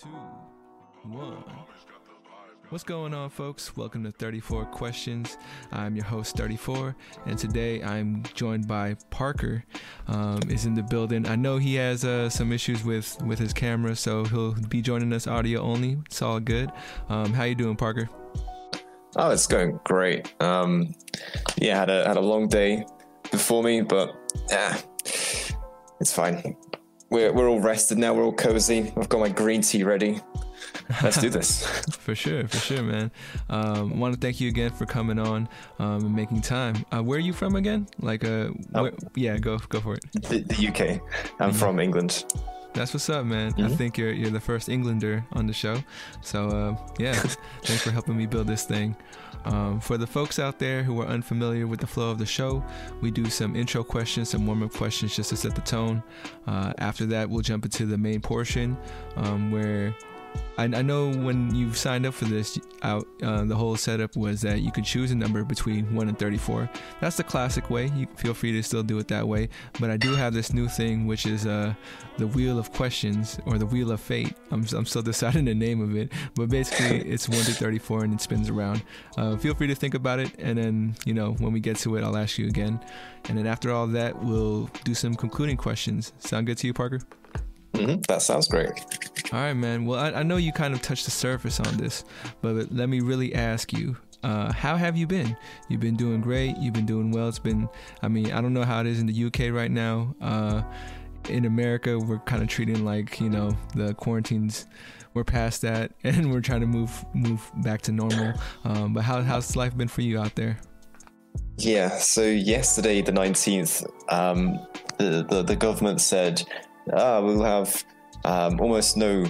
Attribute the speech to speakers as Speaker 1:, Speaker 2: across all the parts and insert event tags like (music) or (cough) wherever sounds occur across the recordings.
Speaker 1: two, one. What's going on, folks? Welcome to 34 Questions. I'm your host, 34, and today I'm joined by Parker. Um, is in the building. I know he has uh, some issues with with his camera, so he'll be joining us audio only. It's all good. Um, how you doing, Parker?
Speaker 2: Oh, it's going great. Um, yeah, had a had a long day before me, but yeah, it's fine. We're we're all rested now. We're all cozy. I've got my green tea ready. Let's do this. (laughs)
Speaker 1: for sure, for sure, man. Um, want to thank you again for coming on um, and making time. Uh, where are you from again? Like, uh,
Speaker 2: Oh.
Speaker 1: where, yeah, go go for it.
Speaker 2: The, the UK. I'm from England.
Speaker 1: That's what's up, man. I
Speaker 2: Mhm.
Speaker 1: think you're you're the first Englander on the show. So uh, yeah, (laughs) thanks for helping me build this thing. Um, for the folks out there who are unfamiliar with the flow of the show, we do some intro questions, some warm up questions just to set the tone. Uh, after that, we'll jump into the main portion um, where I, I know when you signed up for this, out uh, the whole setup was that you could choose a number between one and thirty-four. That's the classic way. You feel free to still do it that way. But I do have this new thing, which is uh, the wheel of questions or the wheel of fate. I'm, I'm still (laughs) deciding the name of it, but basically (laughs) it's one to thirty-four and it spins around. Uh, feel free to think about it, and then you know when we get to it, I'll ask you again. And then after all that, we'll do some concluding questions. Sound good to you, Parker?
Speaker 2: Hmm That sounds great.
Speaker 1: All right, man. Well, I, I know you kind of touched the surface on this, but let me really ask you. Uh, how have you been? You've been doing great. You've been doing well. It's been, I mean, I don't know how it is in the UK right now. Uh, in America, we're kind of treating like, you know, the quarantines, we're past that (laughs) and we're trying to move move back to normal. Um, but how, how's life been for you out there?
Speaker 2: Yeah. So yesterday, the 19th, um, the, the the government said, ah, we'll have um, almost no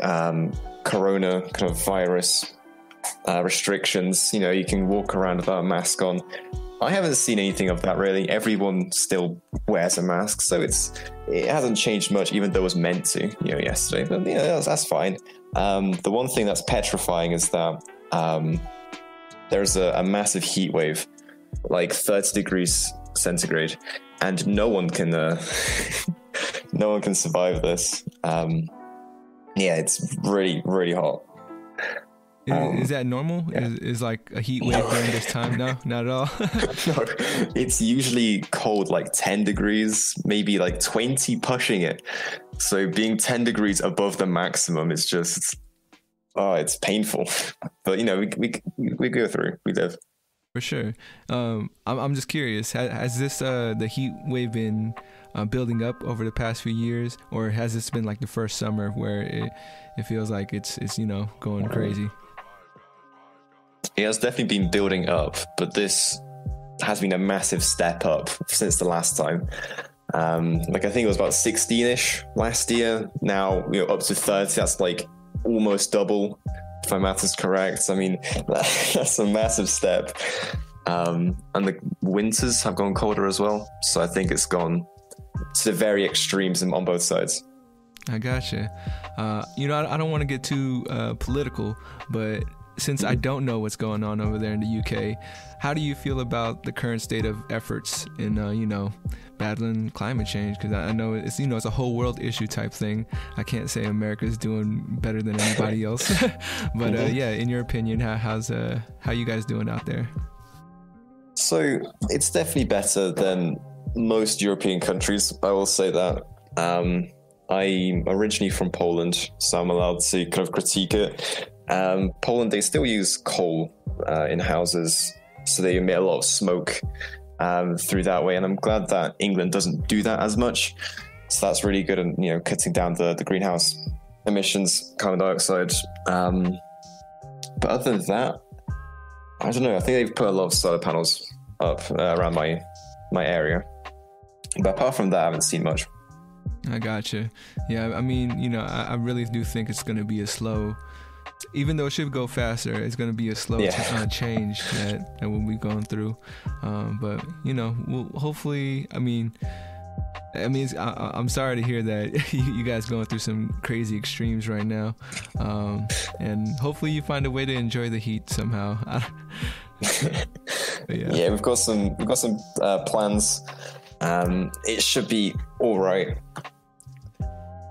Speaker 2: um, corona kind of virus uh, restrictions. You know, you can walk around without a mask on. I haven't seen anything of that really. Everyone still wears a mask, so it's it hasn't changed much, even though it was meant to. You know, yesterday, but you know that's, that's fine. Um, the one thing that's petrifying is that um, there's a, a massive heat wave, like 30 degrees centigrade, and no one can uh, (laughs) no one can survive this. Um, yeah, it's really really hot.
Speaker 1: Is,
Speaker 2: Um,
Speaker 1: is that normal?
Speaker 2: yeah.
Speaker 1: Is, is like a heat wave during this time? No, (laughs) not at all. (laughs)
Speaker 2: no, it's usually cold like 10 degrees, maybe like 20 pushing it. So being 10 degrees above the maximum is just, oh, it's painful. But you know, we, we, we go through, we live.
Speaker 1: For sure. Um, I'm, I'm just curious. Has, has this uh, the heat wave been uh, building up over the past few years, or has this been like the first summer where it it feels like it's it's you know going crazy?
Speaker 2: It has definitely been building up, but this has been a massive step up since the last time. Um, like I think it was about 16ish last year. Now we're up to 30. That's like almost double, if my math is correct. I mean, (laughs) that's a massive step. Um, and the winters have gone colder as well. So I think it's gone to the very extremes on both sides.
Speaker 1: I gotcha. Uh, you know, I, I don't want to get too uh, political, but since I don't know what's going on over there in the UK, how do you feel about the current state of efforts in, uh, you know, battling climate change? Because I, I know it's, you know, it's a whole world issue type thing. I can't say America's doing better than anybody else, (laughs) but uh,
Speaker 2: Mhm.
Speaker 1: yeah, in your opinion, how, how's uh, how you guys doing out there?
Speaker 2: So it's definitely better than most European countries. I will say that. Um, I'm originally from Poland, so I'm allowed to kind of critique it. Um, Poland, they still use coal uh, in houses, so they emit a lot of smoke um, through that way. And I'm glad that England doesn't do that as much. So that's really good, and you know, cutting down the, the greenhouse emissions, carbon dioxide. Um, but other than that, I don't know. I think they've put a lot of solar panels up uh, around my my area. But apart from that, I haven't seen much.
Speaker 1: I gotcha. Yeah, I mean, you know, I, I really do think it's going to be a slow, even though it should go faster, it's going to be a slow
Speaker 2: Yeah.
Speaker 1: ch- uh, change that, that we'll be going through. Um, but, you know, we'll hopefully, I mean, I mean, I, I'm sorry to hear that (laughs) you, you guys going through some crazy extremes right now, um, and hopefully you find a way to enjoy the heat somehow. (laughs) Yeah.
Speaker 2: Yeah, we've got some we've got some uh, plans. Um, it should be all right.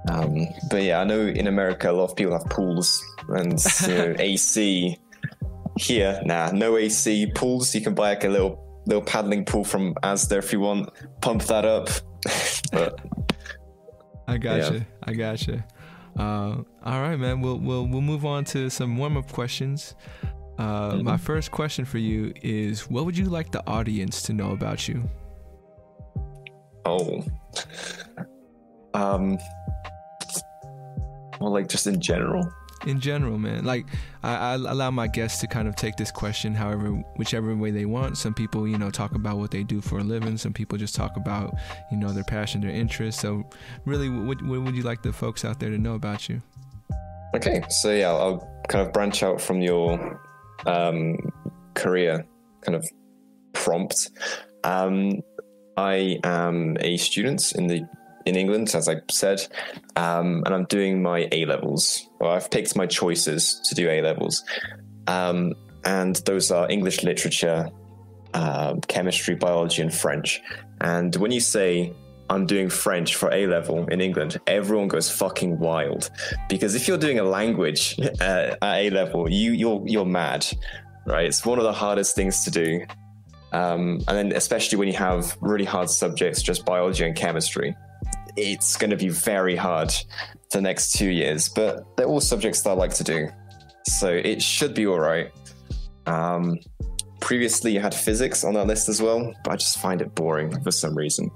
Speaker 2: Um, but yeah, I know in America a lot of people have pools and you know, (laughs) AC. Here, nah, no AC pools. You can buy like a little little paddling pool from Asda if you want. Pump that up. (laughs) but
Speaker 1: I gotcha. Yeah. I gotcha. Uh, all right, man. We'll we'll we'll move on to some warm up questions. Uh, mm-hmm. My first question for you is: What would you like the audience to know about you?
Speaker 2: Oh, um, well, like just in general
Speaker 1: in general, man. Like I, I, allow my guests to kind of take this question however, whichever way they want. Some people, you know, talk about what they do for a living. Some people just talk about, you know, their passion, their interest. So, really, what, what would you like the folks out there to know about you?
Speaker 2: Okay, so yeah, I'll kind of branch out from your um, career kind of prompt. Um, I am a student in the in England, as I said, um, and I'm doing my A levels. Well, I've picked my choices to do A levels, um, and those are English literature, uh, chemistry, biology, and French. And when you say I'm doing French for A level in England, everyone goes fucking wild because if you're doing a language (laughs) uh, at A level, you you're you're mad, right? It's one of the hardest things to do. Um, and then especially when you have really hard subjects, just biology and chemistry it's going to be very hard the next two years, but they're all subjects that I like to do. So it should be all right. Um, previously, you had physics on that list as well, but I just find it boring for some reason.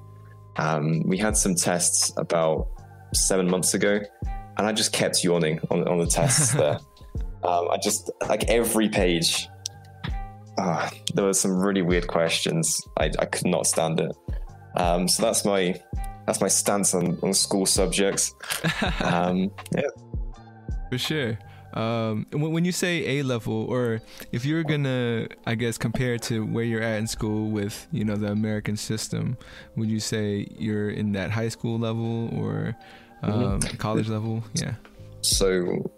Speaker 2: Um, we had some tests about seven months ago, and I just kept yawning on, on the tests (laughs) there. Um, I just, like every page, uh, there were some really weird questions. I, I could not stand it. Um, so that's my that's my stance on, on school subjects. (laughs) Um, yeah.
Speaker 1: For sure. Um, when you say A level, or if you're gonna, I guess, compare to where you're at in school with, you know, the American system, would you say you're in that high school level or um, mm-hmm. college level? Yeah.
Speaker 2: So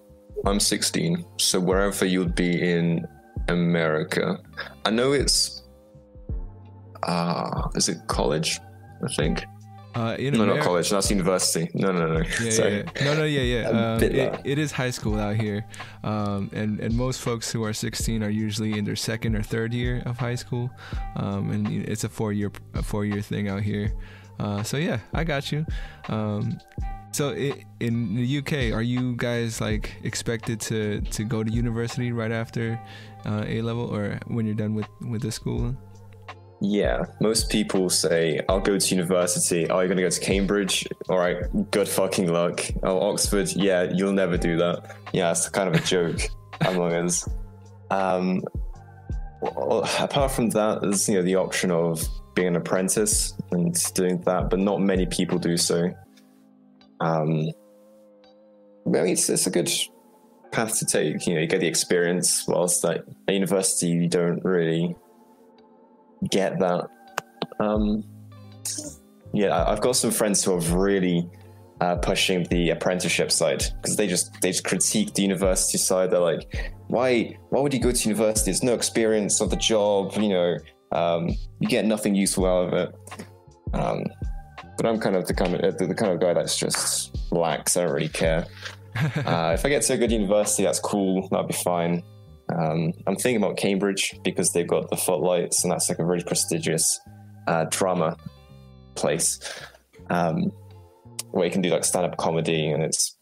Speaker 2: I'm 16. So wherever you'd be in America, I know it's, uh, is it college? I think. Uh, in no, America, not college. That's university. No, no, no.
Speaker 1: Yeah, (laughs) Sorry. Yeah, No, no, yeah, yeah. Um, it, it is high school out here, um, and and most folks who are 16 are usually in their second or third year of high school, um, and it's a four year a four year thing out here. Uh, so yeah, I got you. Um, so it, in the UK, are you guys like expected to to go to university right after uh, A level, or when you're done with with the school?
Speaker 2: Yeah, most people say, I'll go to university. Are you going to go to Cambridge? All right, good fucking luck. Oh, Oxford? Yeah, you'll never do that. Yeah, it's kind of a joke (laughs) among us. Um, well, apart from that, there's you know the option of being an apprentice and doing that, but not many people do so. Um, mean, it's, it's a good path to take. You know, you get the experience, whilst at university you don't really get that. Um, yeah, I've got some friends who are really uh, pushing the apprenticeship side because they just they just critique the university side. They're like, why why would you go to university? There's no experience of the job. You know, um, you get nothing useful out of it. Um, but I'm kind of the kind of the kind of guy that's just lax. I don't really care. (laughs) uh, if I get to a good university, that's cool. That'll be fine. Um, I'm thinking about Cambridge because they've got the Footlights, and that's like a very prestigious uh, drama place um, where you can do like stand up comedy, and it's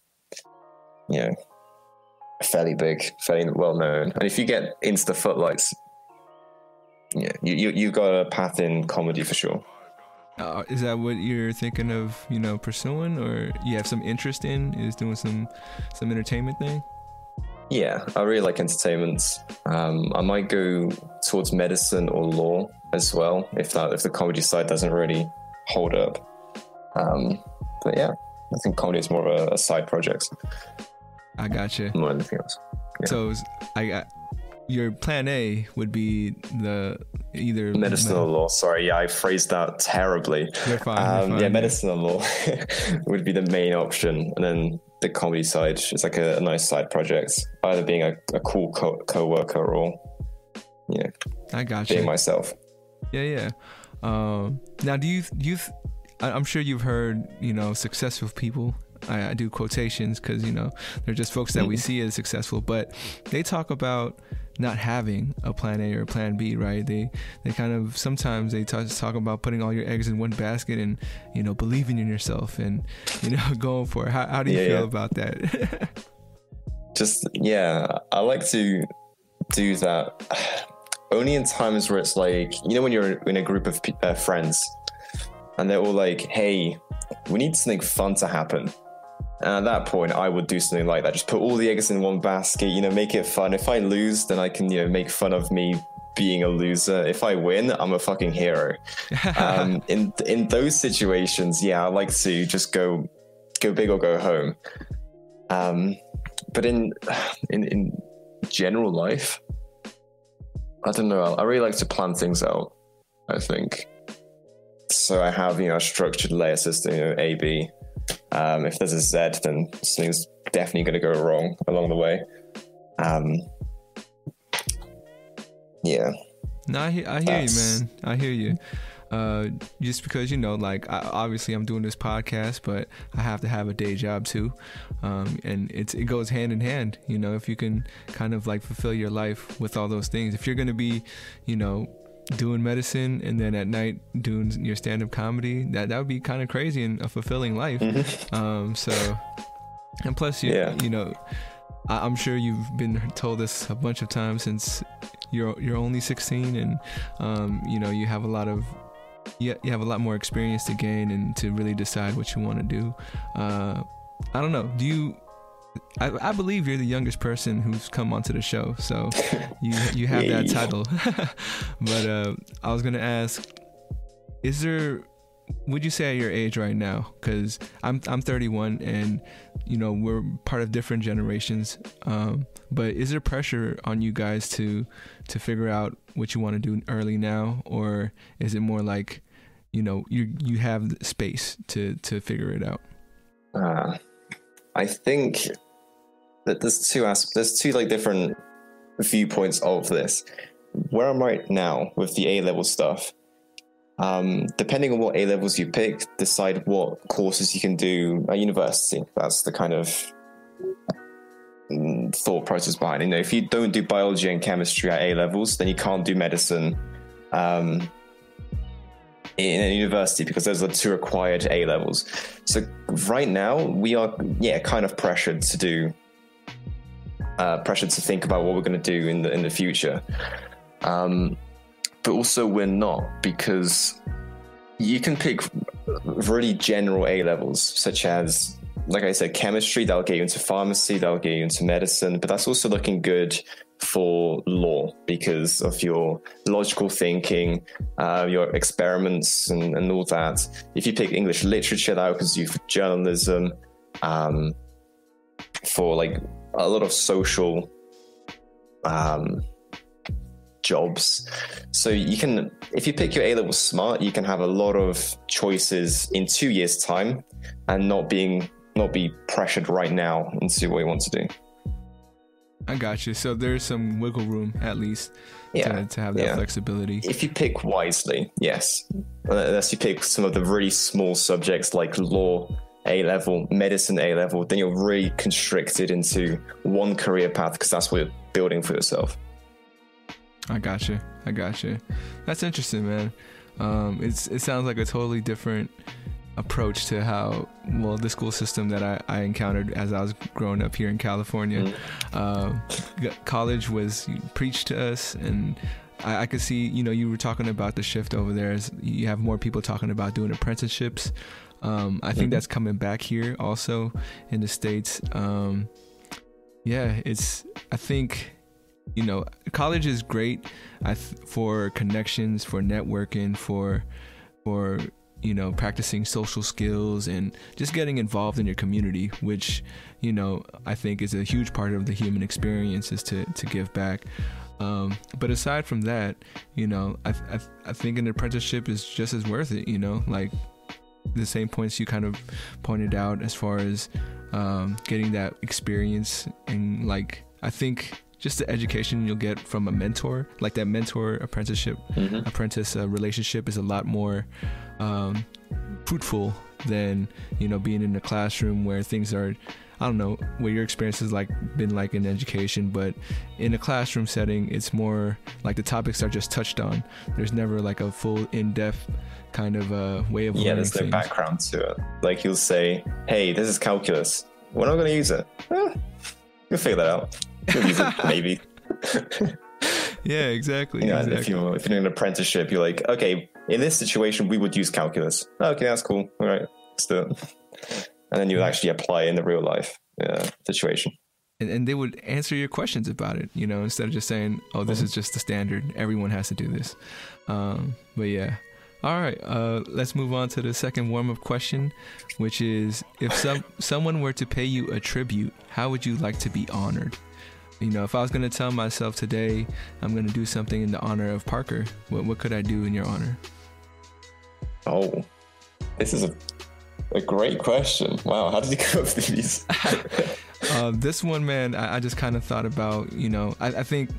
Speaker 2: you know fairly big, fairly well known. And if you get into the Footlights, yeah, you you you got a path in comedy for sure.
Speaker 1: Uh, is that what you're thinking of, you know, pursuing, or you have some interest in? Is doing some some entertainment thing?
Speaker 2: Yeah, I really like entertainment. Um, I might go towards medicine or law as well if that if the comedy side doesn't really hold up. Um, but yeah, I think comedy is more of a, a side project.
Speaker 1: I got you.
Speaker 2: More than anything else.
Speaker 1: Yeah. So I got your plan A would be the either
Speaker 2: medicine or law. Sorry, yeah, I phrased that terribly.
Speaker 1: You're fine, um, you're fine
Speaker 2: yeah, medicine or law (laughs) would be the main option, and then the comedy side is like a, a nice side project, either being a, a cool co- worker or yeah,
Speaker 1: I got
Speaker 2: being
Speaker 1: you.
Speaker 2: myself.
Speaker 1: Yeah, yeah. Um, now, do you do you? I'm sure you've heard you know successful people I, I do quotations because you know they're just folks that we
Speaker 2: Mm-hmm.
Speaker 1: see as successful, but they talk about not having a plan A or a plan B, right? They they kind of sometimes they talk, talk about putting all your eggs in one basket and you know believing in yourself and you know (laughs) going for it. How, how do you
Speaker 2: Yeah,
Speaker 1: feel
Speaker 2: yeah.
Speaker 1: about that? (laughs)
Speaker 2: just yeah i like to do that only in times where it's like you know when you're in a group of uh, friends and they're all like hey we need something fun to happen and at that point i would do something like that just put all the eggs in one basket you know make it fun if i lose then i can you know make fun of me being a loser if i win i'm a fucking hero (laughs) um, in in those situations, yeah, I like to just go go big or go home. Um, but in in in general life, I don't know. I really like to plan things out. I think so. I have you know a structured layer system, you know, A B. Um, if there's a Z, then something's definitely going to go wrong along the way. Um, yeah.
Speaker 1: No, I, hear- I hear
Speaker 2: That's-
Speaker 1: you, man. I hear you. Uh, just because you know, like, I, obviously, I'm doing this podcast, but I have to have a day job too, um, and it's it goes hand in hand. You know, if you can kind of like fulfill your life with all those things, if you're gonna be, you know, doing medicine and then at night doing your stand-up comedy, that that would be kind of crazy and a fulfilling life. Um, so, and plus, you
Speaker 2: Yeah.
Speaker 1: you know, I, I'm sure you've been told this a bunch of times since you're you're only 16 and um, you know you have a lot of you, you have a lot more experience to gain and to really decide what you want to do. Uh, I don't know. Do you? I, I believe you're the youngest person who's come onto the show, so (laughs) you you have that title. (laughs) but uh, I was gonna ask, is there? Would you say at your age right now? Because I'm I'm 31, and you know we're part of different generations. Um, but is there pressure on you guys to to figure out what you want to do early now, or is it more like, you know, you you have space to to figure it out?
Speaker 2: Uh, I think that there's two aspects. There's two like different viewpoints of this. Where I'm right now with the A level stuff, um, depending on what A levels you pick, decide what courses you can do at university. That's the kind of mm, thought process behind it. You know, if you don't do biology and chemistry at A levels, then you can't do medicine. Um, in a university because those are the two required A levels. So right now we are yeah kind of pressured to do uh, pressured to think about what we're going to do in the in the future. Um, but also we're not because you can pick really general A levels such as like I said chemistry that'll get you into pharmacy that'll get you into medicine but that's also looking good for law because of your logical thinking, uh, your experiments, and, and all that. If you pick English literature, that opens you for journalism, um, for like a lot of social um, jobs. So you can, if you pick your A level smart, you can have a lot of choices in two years' time, and not being not be pressured right now into what you want to do.
Speaker 1: I got you. So there's some wiggle room at least
Speaker 2: Yeah,
Speaker 1: to, to have that
Speaker 2: yeah.
Speaker 1: flexibility.
Speaker 2: if you pick wisely, yes. Unless you pick some of the really small subjects like law A level, medicine A level, then you're really constricted into one career path because that's what you're building for yourself.
Speaker 1: I got you. I got you. That's interesting, man. Um, it's it sounds like a totally different approach to how well the school system that I, I encountered as I was growing up here in California. Um, g- college was preached to us, and I, I could see you know you were talking about the shift over there. As you have more people talking about doing apprenticeships. Um, I think
Speaker 2: Mhm.
Speaker 1: that's coming back here also in the states. Um, yeah, it's I think you know college is great I th- for connections, for networking, for for you know practicing social skills and just getting involved in your community, which you know I think is a huge part of the human experience is to to give back. Um, but aside from that, you know, I, I I think an apprenticeship is just as worth it. You know, like the same points you kind of pointed out as far as um, getting that experience and like I think just the education you'll get from a mentor, like that mentor apprenticeship
Speaker 2: Mhm.
Speaker 1: apprentice uh, relationship is a lot more um, fruitful than you know being in a classroom where things are I don't know what your experience has like been like in education, but in a classroom setting, it's more like the topics are just touched on. There's never like a full in-depth kind of uh, way of
Speaker 2: yeah. There's no
Speaker 1: things.
Speaker 2: background to it. Like you'll say, "Hey, this is calculus. We're not going to use it. Eh, you'll figure that out. You'll use it maybe." (laughs)
Speaker 1: yeah, exactly.
Speaker 2: Yeah,
Speaker 1: exactly.
Speaker 2: if you're if you're doing an apprenticeship, you're like, okay, in this situation, we would use calculus. Okay, that's cool. All right, let's do it and then you would actually apply in the real life uh, situation.
Speaker 1: And, and, they would answer your questions about it, you know, instead of just saying, "Oh, this mm-hmm. is just the standard. Everyone has to do this." Um, but yeah, all right. Uh, let's move on to the second warm-up question, which is: If some someone were to pay you a tribute, how would you like to be honored? You know, if I was going to tell myself today I'm going to do something in the honor of Parker, what what could I do in your honor?
Speaker 2: Oh, this is a a great question. Wow, how did you come up with these? (laughs)
Speaker 1: uh, this one, man, I, I just kind of thought about. You know, I, I think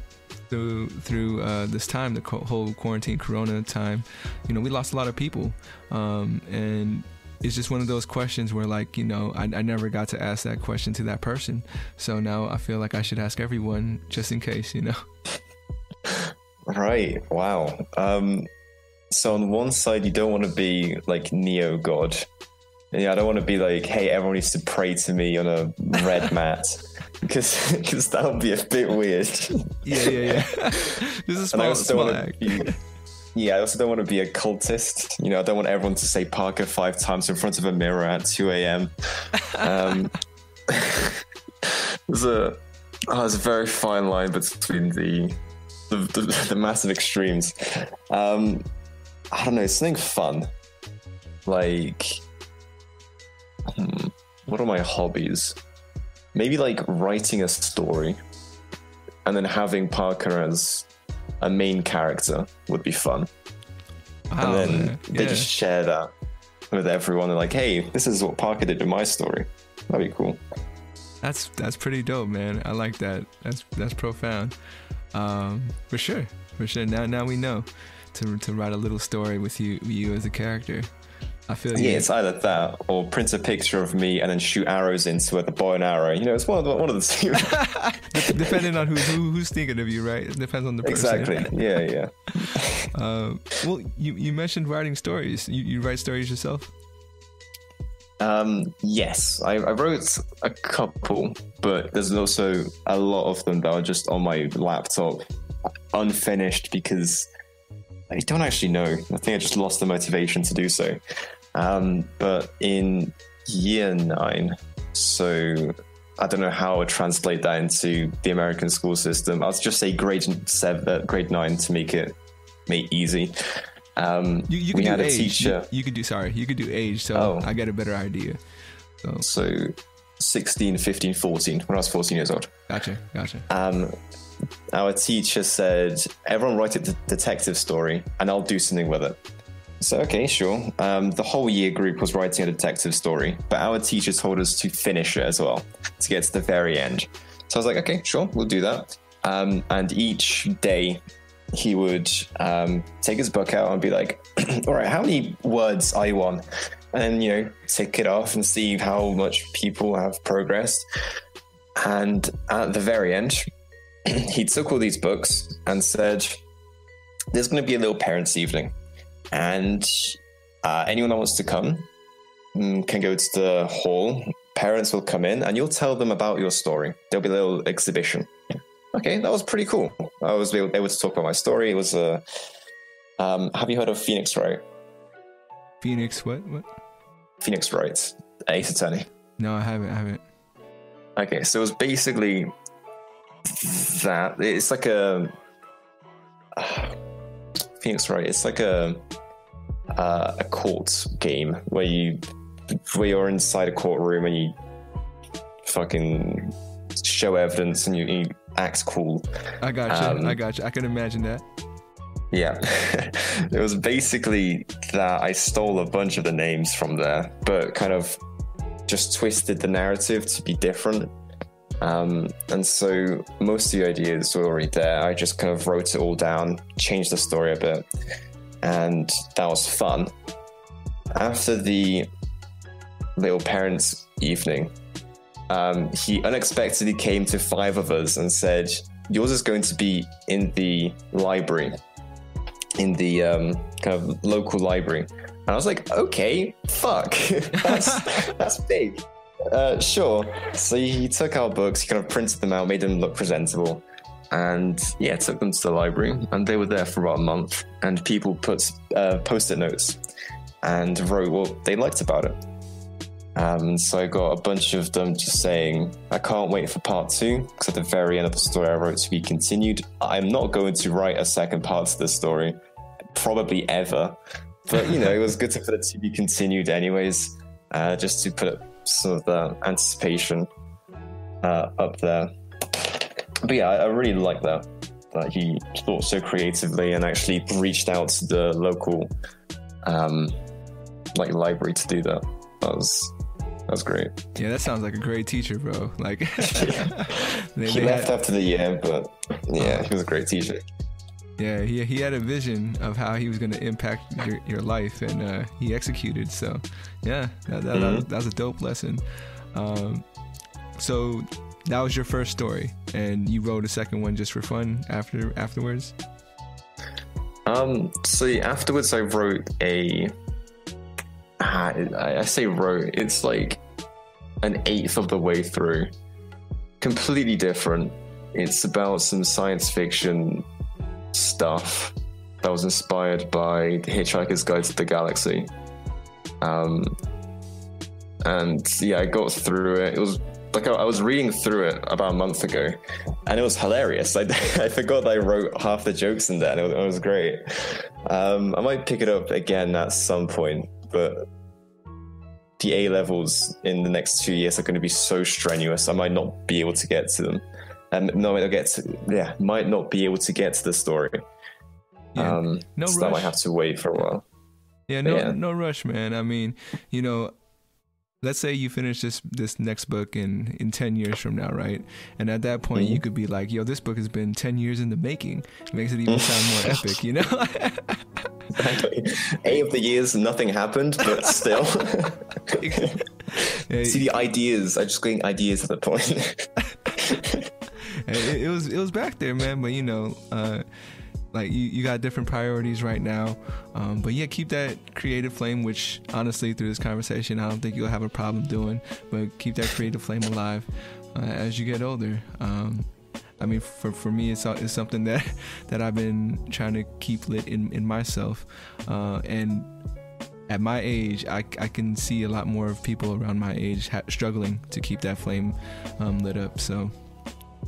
Speaker 1: through through uh, this time, the co- whole quarantine, Corona time, you know, we lost a lot of people, um, and it's just one of those questions where, like, you know, I, I never got to ask that question to that person, so now I feel like I should ask everyone just in case, you know.
Speaker 2: Right. Wow. Um, so on one side, you don't want to be like neo god, yeah, I don't want to be like, hey, everyone needs to pray to me on a red (laughs) mat. Because because that would be a bit weird.
Speaker 1: Yeah, yeah, yeah. (laughs) this is small, small act.
Speaker 2: Be, yeah, I also don't want to be a cultist. You know, I don't want everyone to say Parker five times in front of a mirror at 2 a.m. Um, (laughs) there's a oh, there's a very fine line between the the, the, the massive extremes. Um, I don't know, something fun, like Hmm, what are my hobbies? Maybe like writing a story and then having Parker as a main character would be fun. Wow, and then yeah. they just share that with everyone. They're like, hey, this is what Parker did in my story. That'd be cool.
Speaker 1: That's that's pretty dope, man. I like that. That's that's profound. Um, for sure, for sure. Now now we know to to write a little story with you you as a character. I feel
Speaker 2: yeah, you. it's either that or print a picture of me and then shoot arrows into it, the bow and arrow. You know, it's one of the, one of the
Speaker 1: two. (laughs) Depending on who, who, who's thinking of you, right? It depends on the
Speaker 2: person. Exactly. Yeah, yeah. (laughs)
Speaker 1: uh, well, you you mentioned writing stories. You you write stories yourself?
Speaker 2: Um, yes, I, I wrote a couple, but there's also a lot of them that are just on my laptop, unfinished because I don't actually know. I think I just lost the motivation to do so. Um, but in year nine, so I don't know how I would translate that into the American school system. I'll just say grade seven, uh, grade nine to make it make easy. Um,
Speaker 1: you, you we had a age. teacher. You, you, could do sorry, you could do age, so oh. I get a better idea.
Speaker 2: So. so 16, 15, 14, when I was 14 years old.
Speaker 1: Gotcha, gotcha.
Speaker 2: Um, our teacher said, everyone write a detective story and I'll do something with it. So, okay, sure. Um, the whole year group was writing a detective story, but our teacher told us to finish it as well, to get to the very end. So I was like, okay, sure, we'll do that. Um, and each day he would um, take his book out and be like, (clears throat) all right, how many words are you on? And you know, tick it off and see how much people have progressed. And at the very end, (clears throat) he took all these books and said, There's going to be a little parents' evening. And uh, anyone that wants to come mm, can go to the hall. Parents will come in and you'll tell them about your story. There'll be a little exhibition. Okay, that was pretty cool. I was able to talk about my story. It was a. Um, have you heard of Phoenix Wright?
Speaker 1: Phoenix what? What?
Speaker 2: Phoenix Wright, Ace Attorney.
Speaker 1: No, I haven't. I haven't.
Speaker 2: Okay, so it was basically that. It's like a uh, Phoenix Wright. It's like a uh, a court game where you where you're inside a courtroom and you fucking show evidence and you, you act cool.
Speaker 1: I got you. Um, I got you. I can imagine that.
Speaker 2: Yeah, (laughs) it was basically that I stole a bunch of the names from there, but kind of just twisted the narrative to be different. Um, and so most of the ideas were already there. I just kind of wrote it all down, changed the story a bit, and that was fun. After the little parents' evening, um, he unexpectedly came to five of us and said, "Yours is going to be in the library, in the um, kind of local library." And I was like, "Okay, fuck, (laughs) that's (laughs) that's big." Uh, sure. So he took our books, he kind of printed them out, made them look presentable, and yeah, took them to the library. And they were there for about a month. And people put uh, post-it notes and wrote what they liked about it. Um, so I got a bunch of them just saying, I can't wait for part two, because at the very end of the story I wrote to be continued. I'm not going to write a second part to this story, probably ever. But, you know, it was good to put it to be continued anyways, uh, just to put some of the anticipation uh, up there. But yeah, I, I really like that, that he thought so creatively and actually reached out to the local um, like library to do that. That was that's great.
Speaker 1: Yeah, that sounds like a great teacher, bro. Like (laughs) (laughs)
Speaker 2: they, he they left had... after the year, but yeah, he was a great teacher.
Speaker 1: Yeah, he he had a vision of how he was going to impact your, your life, and uh, he executed. So, yeah, that, that, mm-hmm. that, that was a dope lesson. Um, so that was your first story, and you wrote a second one just for fun after afterwards.
Speaker 2: Um. So afterwards, I wrote a I, I say wrote, it's like an eighth of the way through. Completely different. It's about some science fiction stuff that was inspired by The Hitchhiker's Guide to the Galaxy. Um, and yeah, I got through it. It was like I, I was reading through it about a month ago, and it was hilarious. (laughs) I, I forgot I wrote half the jokes in there, and it was, it was great. Um, I might pick it up again at some point but the A levels in the next two years are going to be so strenuous. I might not be able to get to them. And um, no, I'll get to, yeah, might not be able to get to the story. Yeah, um, no so rush. I might have to wait for a while.
Speaker 1: Yeah, no, yeah. no rush, man. I mean, you know, let's say you finish this this next book in in 10 years from now right and at that point mm-hmm. you could be like yo this book has been 10 years in the making it makes it even (laughs) sound more epic you know
Speaker 2: exactly eight of the years nothing happened but still (laughs) (laughs) see the ideas i'm just getting ideas at the point
Speaker 1: it, it, was it was back there man but you know uh like you, you got different priorities right now um, but yeah keep that creative flame which honestly through this conversation i don't think you'll have a problem doing but keep that creative flame alive uh, as you get older um, I mean, for, for me, it's, it's something that, (laughs) that I've been trying to keep lit in, in myself. Uh, and at my age, I, I can see a lot more of people around my age ha- struggling to keep that flame um, lit up. So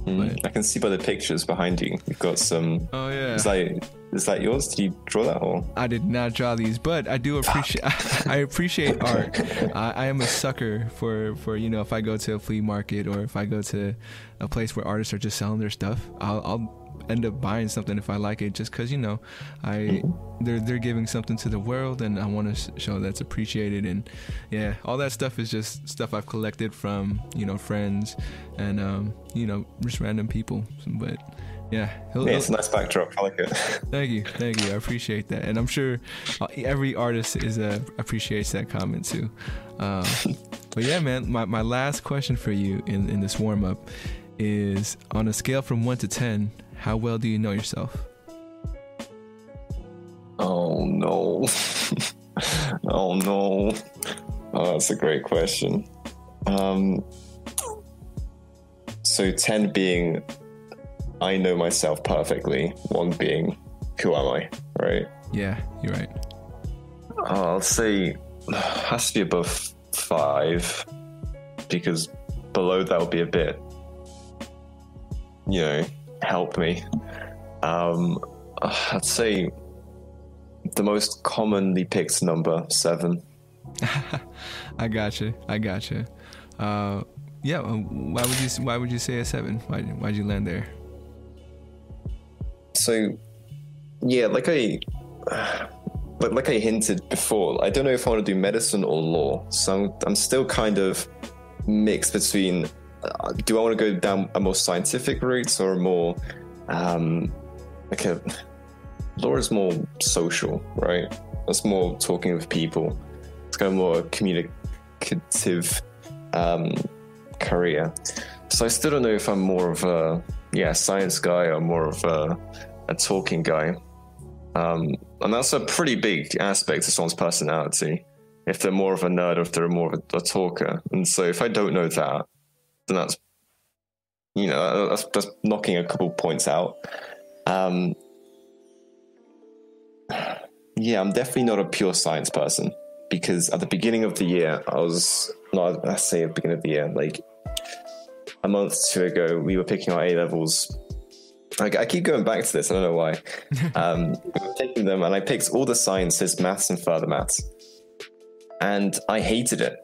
Speaker 2: Mm, I can see by the pictures behind you. You've got some.
Speaker 1: Oh yeah.
Speaker 2: It's Is that is that yours? Did you draw that or?
Speaker 1: I did not draw these, but I do appreciate. (laughs) I appreciate (laughs) art. I, I, am a sucker for for you know if I go to a flea market or if I go to a place where artists are just selling their stuff, I'll, I'll end up buying something if I like it, just because you know, I they're they're giving something to the world, and I want to show that's appreciated. And yeah, all that stuff is just stuff I've collected from you know friends and um, you know just random people. But yeah,
Speaker 2: he'll, yeah, it's a nice backdrop. I like it. (laughs)
Speaker 1: thank you, thank you. I appreciate that, and I'm sure uh, every artist is uh, appreciates that comment too. Um, but yeah, man, my my last question for you in in this warm up is on a scale from one to ten how well do you know yourself?
Speaker 2: Oh no. (laughs) oh no. Oh, that's a great question. Um, so 10 being I know myself perfectly, one being who am I, right?
Speaker 1: Yeah, you're right.
Speaker 2: Uh, I'll say has to be above five because below that would be a bit, you know, help me. Um, I'd say the most commonly picked number seven. (laughs)
Speaker 1: I gotcha. I gotcha. Uh, yeah. Why would you Why would you say a seven? Why Why'd you land there?
Speaker 2: So, yeah, like I, like like I hinted before, I don't know if I want to do medicine or law. So I'm, I'm still kind of mixed between do I want to go down a more scientific route or more um, like a law is more social, right? That's more talking with people. It's kind of more communicative um, career. So I still don't know if I'm more of a yeah science guy or more of a, a talking guy. Um, and that's a pretty big aspect of someone's personality. If they're more of a nerd or if they're more of a, a talker. And so if I don't know that, then that's you know that's, that's knocking a couple points out. Um, yeah, I'm definitely not a pure science person because at the beginning of the year, I was not. I say at the beginning of the year, like a month or two ago, we were picking our A levels. I, I, keep going back to this. I don't know why. (laughs) um, we were taking them, and I picked all the sciences, maths, and further maths, and I hated it.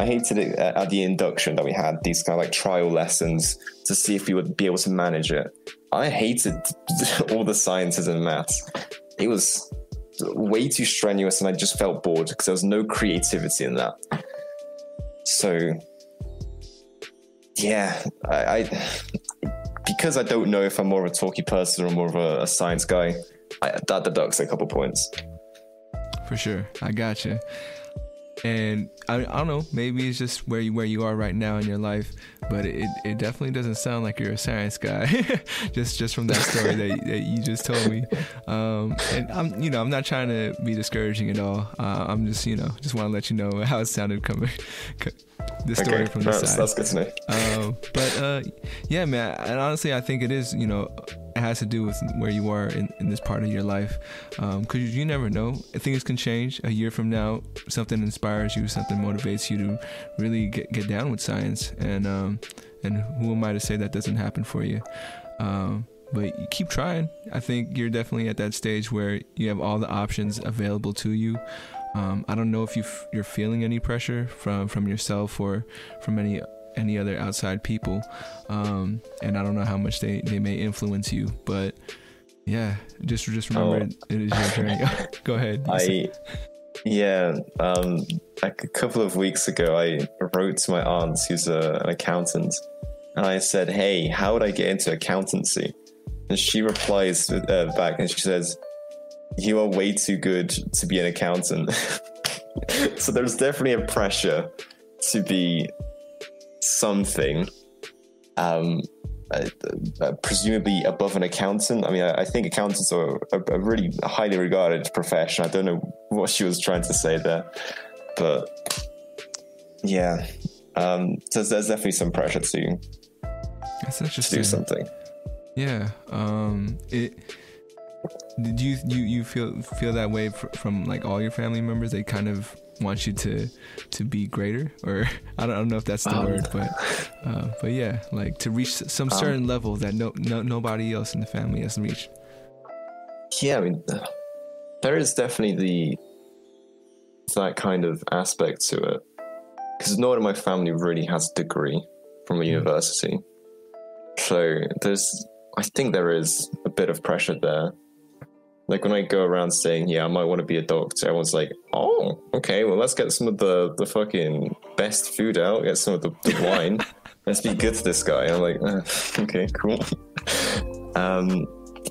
Speaker 2: I hated it uh, at the induction that we had these kind of like trial lessons to see if we would be able to manage it. I hated (laughs) all the sciences and maths. It was way too strenuous, and I just felt bored because there was no creativity in that. So, yeah, I, I because I don't know if I'm more of a talky person or more of a, a science guy. I, that deducts a couple points.
Speaker 1: For sure, I got you and I, I don't know maybe it's just where you where you are right now in your life but it, it definitely doesn't sound like you're a science guy. (laughs) Just just from that story that, (laughs) that you just told me. Um, and I'm you know I'm not trying to be discouraging at all. Uh, I'm just you know just want to let you know how it sounded coming (laughs) the story okay, from the side.
Speaker 2: that's good to know.
Speaker 1: Um, but uh, yeah man and honestly I think it is you know has to do with where you are in, in this part of your life. Because um, you never know. Things can change. A year from now something inspires you something motivates you to really get, get down with science. And um, and who am i to say that doesn't happen for you? Um, but you keep trying. I think you're definitely at that stage where you have all the options available to you. Um, I don't know if you you're feeling any pressure from from yourself or from any any other outside people. Um, and I don't know how much they, they may influence you, but yeah, just just remember oh. it, it is your (laughs) journey. (laughs) Go ahead.
Speaker 2: I yeah, um, like a couple of weeks ago, I wrote to my aunt, who's a, an accountant, and I said, "Hey, how would I get into accountancy?" And she replies uh, back, and she says, "You are way too good to be an accountant." (laughs) so there's definitely a pressure to be something, um, uh, uh, presumably above an accountant. I mean, I, I think accountants are a, a, really highly regarded profession. I don't know what she was trying to say there, but yeah, um, so there's definitely some pressure to,
Speaker 1: to
Speaker 2: do something.
Speaker 1: Yeah. Um, it. Did you you you feel feel that way from like all your family members? They kind of wants you to to be greater or (laughs) I don't, I don't know if that's the um, word but uh, but yeah like to reach some um, certain um, level that no, no nobody else in the family has reached.
Speaker 2: Yeah I mean there is definitely the that kind of aspect to it because no one in my family really has a degree from a mm. university. So there's I think there is a bit of pressure there like when I go around saying, "Yeah, I might want to be a doctor," everyone's like, "Oh, okay. Well, let's get some of the the fucking best food out. Get some of the, the wine. (laughs) let's be good to this guy." I'm like, uh, "Okay, cool." um,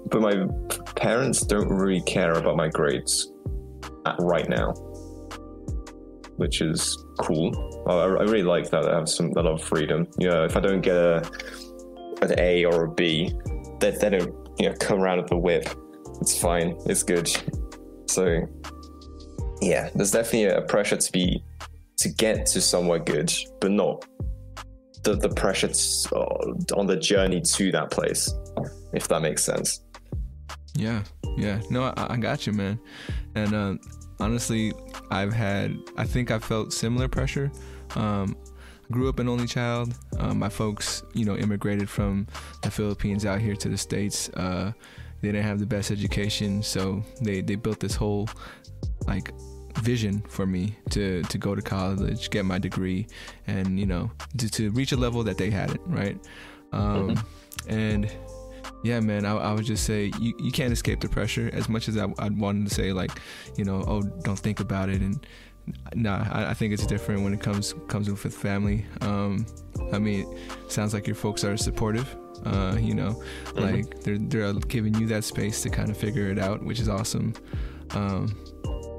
Speaker 2: but my parents don't really care about my grades right now, which is cool. I, I really like that. I have some a lot of freedom. You know, if I don't get a an A or a B, they, they don't you know come around with the whip it's fine. It's good. So yeah, there's definitely a pressure to be to get to somewhere good, but not the the pressure to, uh, on the journey to that place. If that makes sense.
Speaker 1: Yeah, yeah. No, I, I got you, man. And uh, honestly, I've had. I think I felt similar pressure. Um, grew up an only child. Um, my folks, you know, immigrated from the Philippines out here to the states. Uh, they didn't have the best education, so they they built this whole like vision for me to to go to college, get my degree, and you know to, to reach a level that they hadn't, right? Um, mm-hmm. And yeah, man, I, I, would just say you, you can't escape the pressure as much as I, would wanted to say like, you know, oh, don't think about it and. Nah, I, I think it's different when it comes comes with family. Um, I mean, sounds like your folks are supportive, uh, you know, mm-hmm. like they're they're giving you that space to kind of figure it out, which is awesome. Um,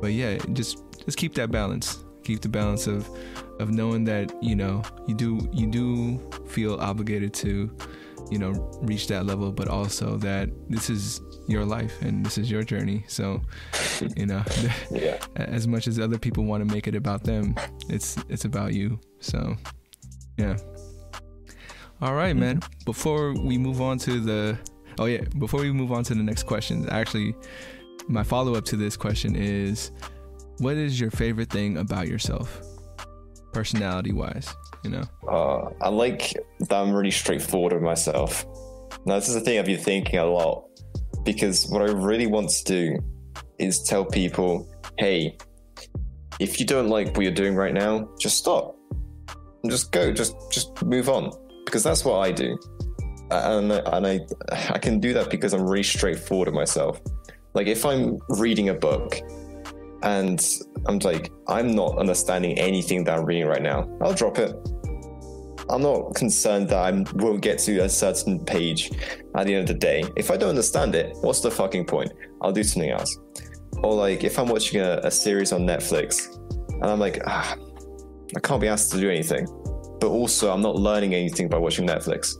Speaker 1: but yeah, just just keep that balance. Keep the balance of of knowing that you know you do you do feel obligated to you know reach that level but also that this is your life and this is your journey so you know (laughs)
Speaker 2: Yeah.
Speaker 1: as much as other people want to make it about them it's it's about you so yeah all right man before we move on to the oh yeah before we move on to the next question actually my follow-up to this question is what is your favorite thing about yourself personality wise you know
Speaker 2: Uh, I like that I'm really straightforward with myself. Now, this is the thing I've been thinking a lot because what I really want to do is tell people, hey, if you don't like what you're doing right now, just stop. And just go, just just move on. Because that's what I do. And, and I I can do that because I'm really straightforward with myself. Like if I'm reading a book and I'm like, I'm not understanding anything that I'm reading right now, I'll drop it. I'm not concerned that I won't get to a certain page at the end of the day. If I don't understand it, what's the fucking point? I'll do something else. Or like if I'm watching a, a series on Netflix and I'm like, ah, I can't be asked to do anything, but also I'm not learning anything by watching Netflix.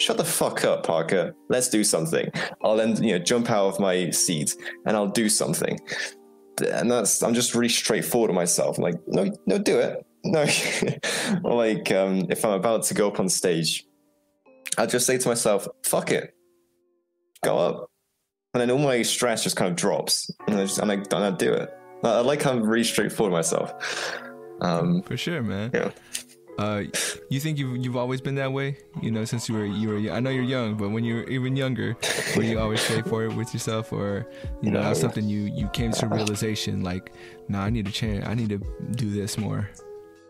Speaker 2: Shut the fuck up, Parker. Let's do something. I'll then you know jump out of my seat and I'll do something. And that's I'm just really straightforward with myself. I'm like, no, no, do it. No, or (laughs) like um, if I'm about to go up on stage, I'll just say to myself, "Fuck it, go up," and then all my stress just kind of drops, and I just and I, and I do it. I, I like how I'm really straightforward myself. Um,
Speaker 1: For sure, man.
Speaker 2: Yeah.
Speaker 1: Uh, you think you've you've always been that way? You know, since you were you were I know you're young, but when you were even younger, were you always straightforward with yourself, or you know,
Speaker 2: No.
Speaker 1: something you you came to realization like, nah, I need to change. I need to do this more.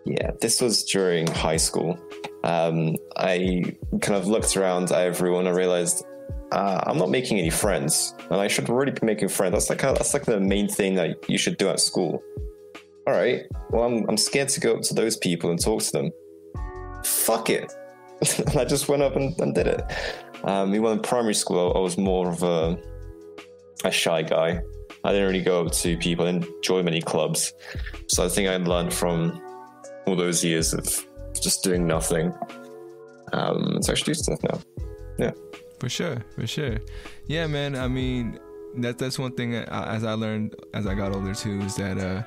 Speaker 2: Yeah, this was during high school. Um, I kind of looked around at everyone and realized uh, I'm not making any friends, and I should really be making friends. That's like that's like the main thing that you should do at school. All right, well, I'm I'm scared to go up to those people and talk to them. Fuck it, and (laughs) I just went up and, and did it. Um, even in primary school, I was more of a a shy guy. I didn't really go up to people, I didn't join many clubs. So I think I learned from all those years of just doing nothing um, to actually do stuff now. Yeah.
Speaker 1: For sure, for sure. Yeah, man. I mean, that that's one thing I- as I learned as I got older too is that uh,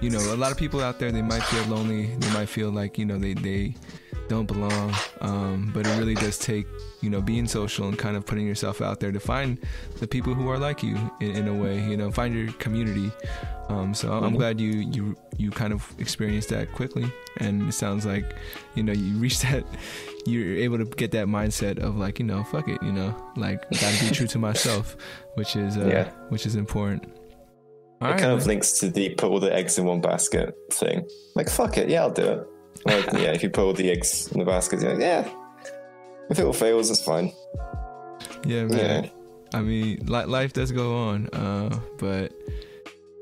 Speaker 1: you know, a lot of people out there they might feel lonely. They might feel like you know they they don't belong. Um, but it really does take you know being social and kind of putting yourself out there to find the people who are like you in, in a way. You know, find your community. Um, so I'm
Speaker 2: Mhm.
Speaker 1: glad you you you kind of experienced that quickly, and it sounds like you know you reached (laughs) that you're able to get that mindset of like you know fuck it you know like gotta be true to myself which is uh
Speaker 2: Yeah.
Speaker 1: which is important All
Speaker 2: it
Speaker 1: right,
Speaker 2: kind of links to the put all the eggs in one basket thing. Like, fuck it, yeah, I'll do it. Like, yeah, if you put all the eggs in the basket, you're like, yeah, if it all fails, it's fine.
Speaker 1: yeah man
Speaker 2: Yeah.
Speaker 1: i mean li- life does go on uh but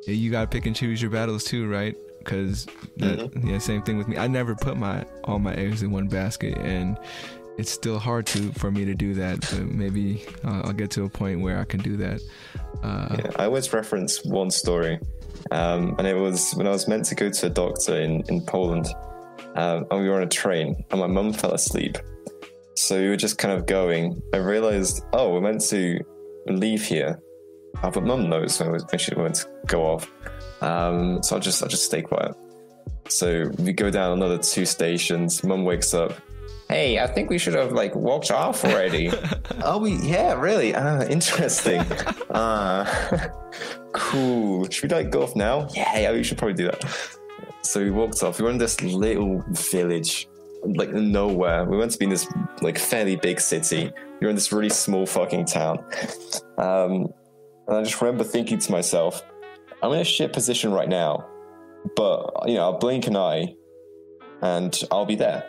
Speaker 1: you gotta pick and choose your battles too right because
Speaker 2: Mm-hmm.
Speaker 1: yeah same thing with me i never put my all my eggs in one basket and it's still hard to for me to do that but maybe uh, i'll get to a point where i can do that uh
Speaker 2: Yeah, I always reference one story, um, and it was when I was meant to go to a doctor in in Poland, um, and we were on a train, and my mum fell asleep. So we were just kind of going. I realized, oh, we're meant to leave here, uh, but mum knows when, we- when she went to go off. Um, so I'll just I'll just stay quiet. So we go down another two stations. Mum wakes up. Hey, I think we should have like walked off already. (laughs) oh, we yeah, really? Ah, interesting. (laughs) Ah, (laughs) cool. Should we like go off now? Yeah, yeah, we should probably do that. So we walked off. We were in this little village, like nowhere. We went to be in this like fairly big city. We were in this really small fucking town. Um, and I just remember thinking to myself, I'm in a shit position right now, but you know, I'll blink an eye, and I'll be there.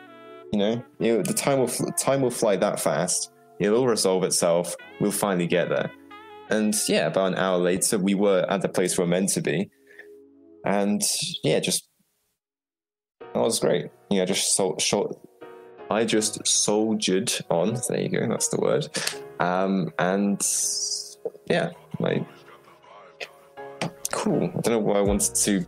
Speaker 2: You know, you know the time will fl- time will fly that fast. It'll all resolve itself. We'll finally get there. And yeah, about an hour later, we were at the place we we're meant to be. And yeah, just that was great. Yeah, just so short. I just soldiered on. There you go. That's the word. Um, and yeah, like cool. I don't know why I wanted to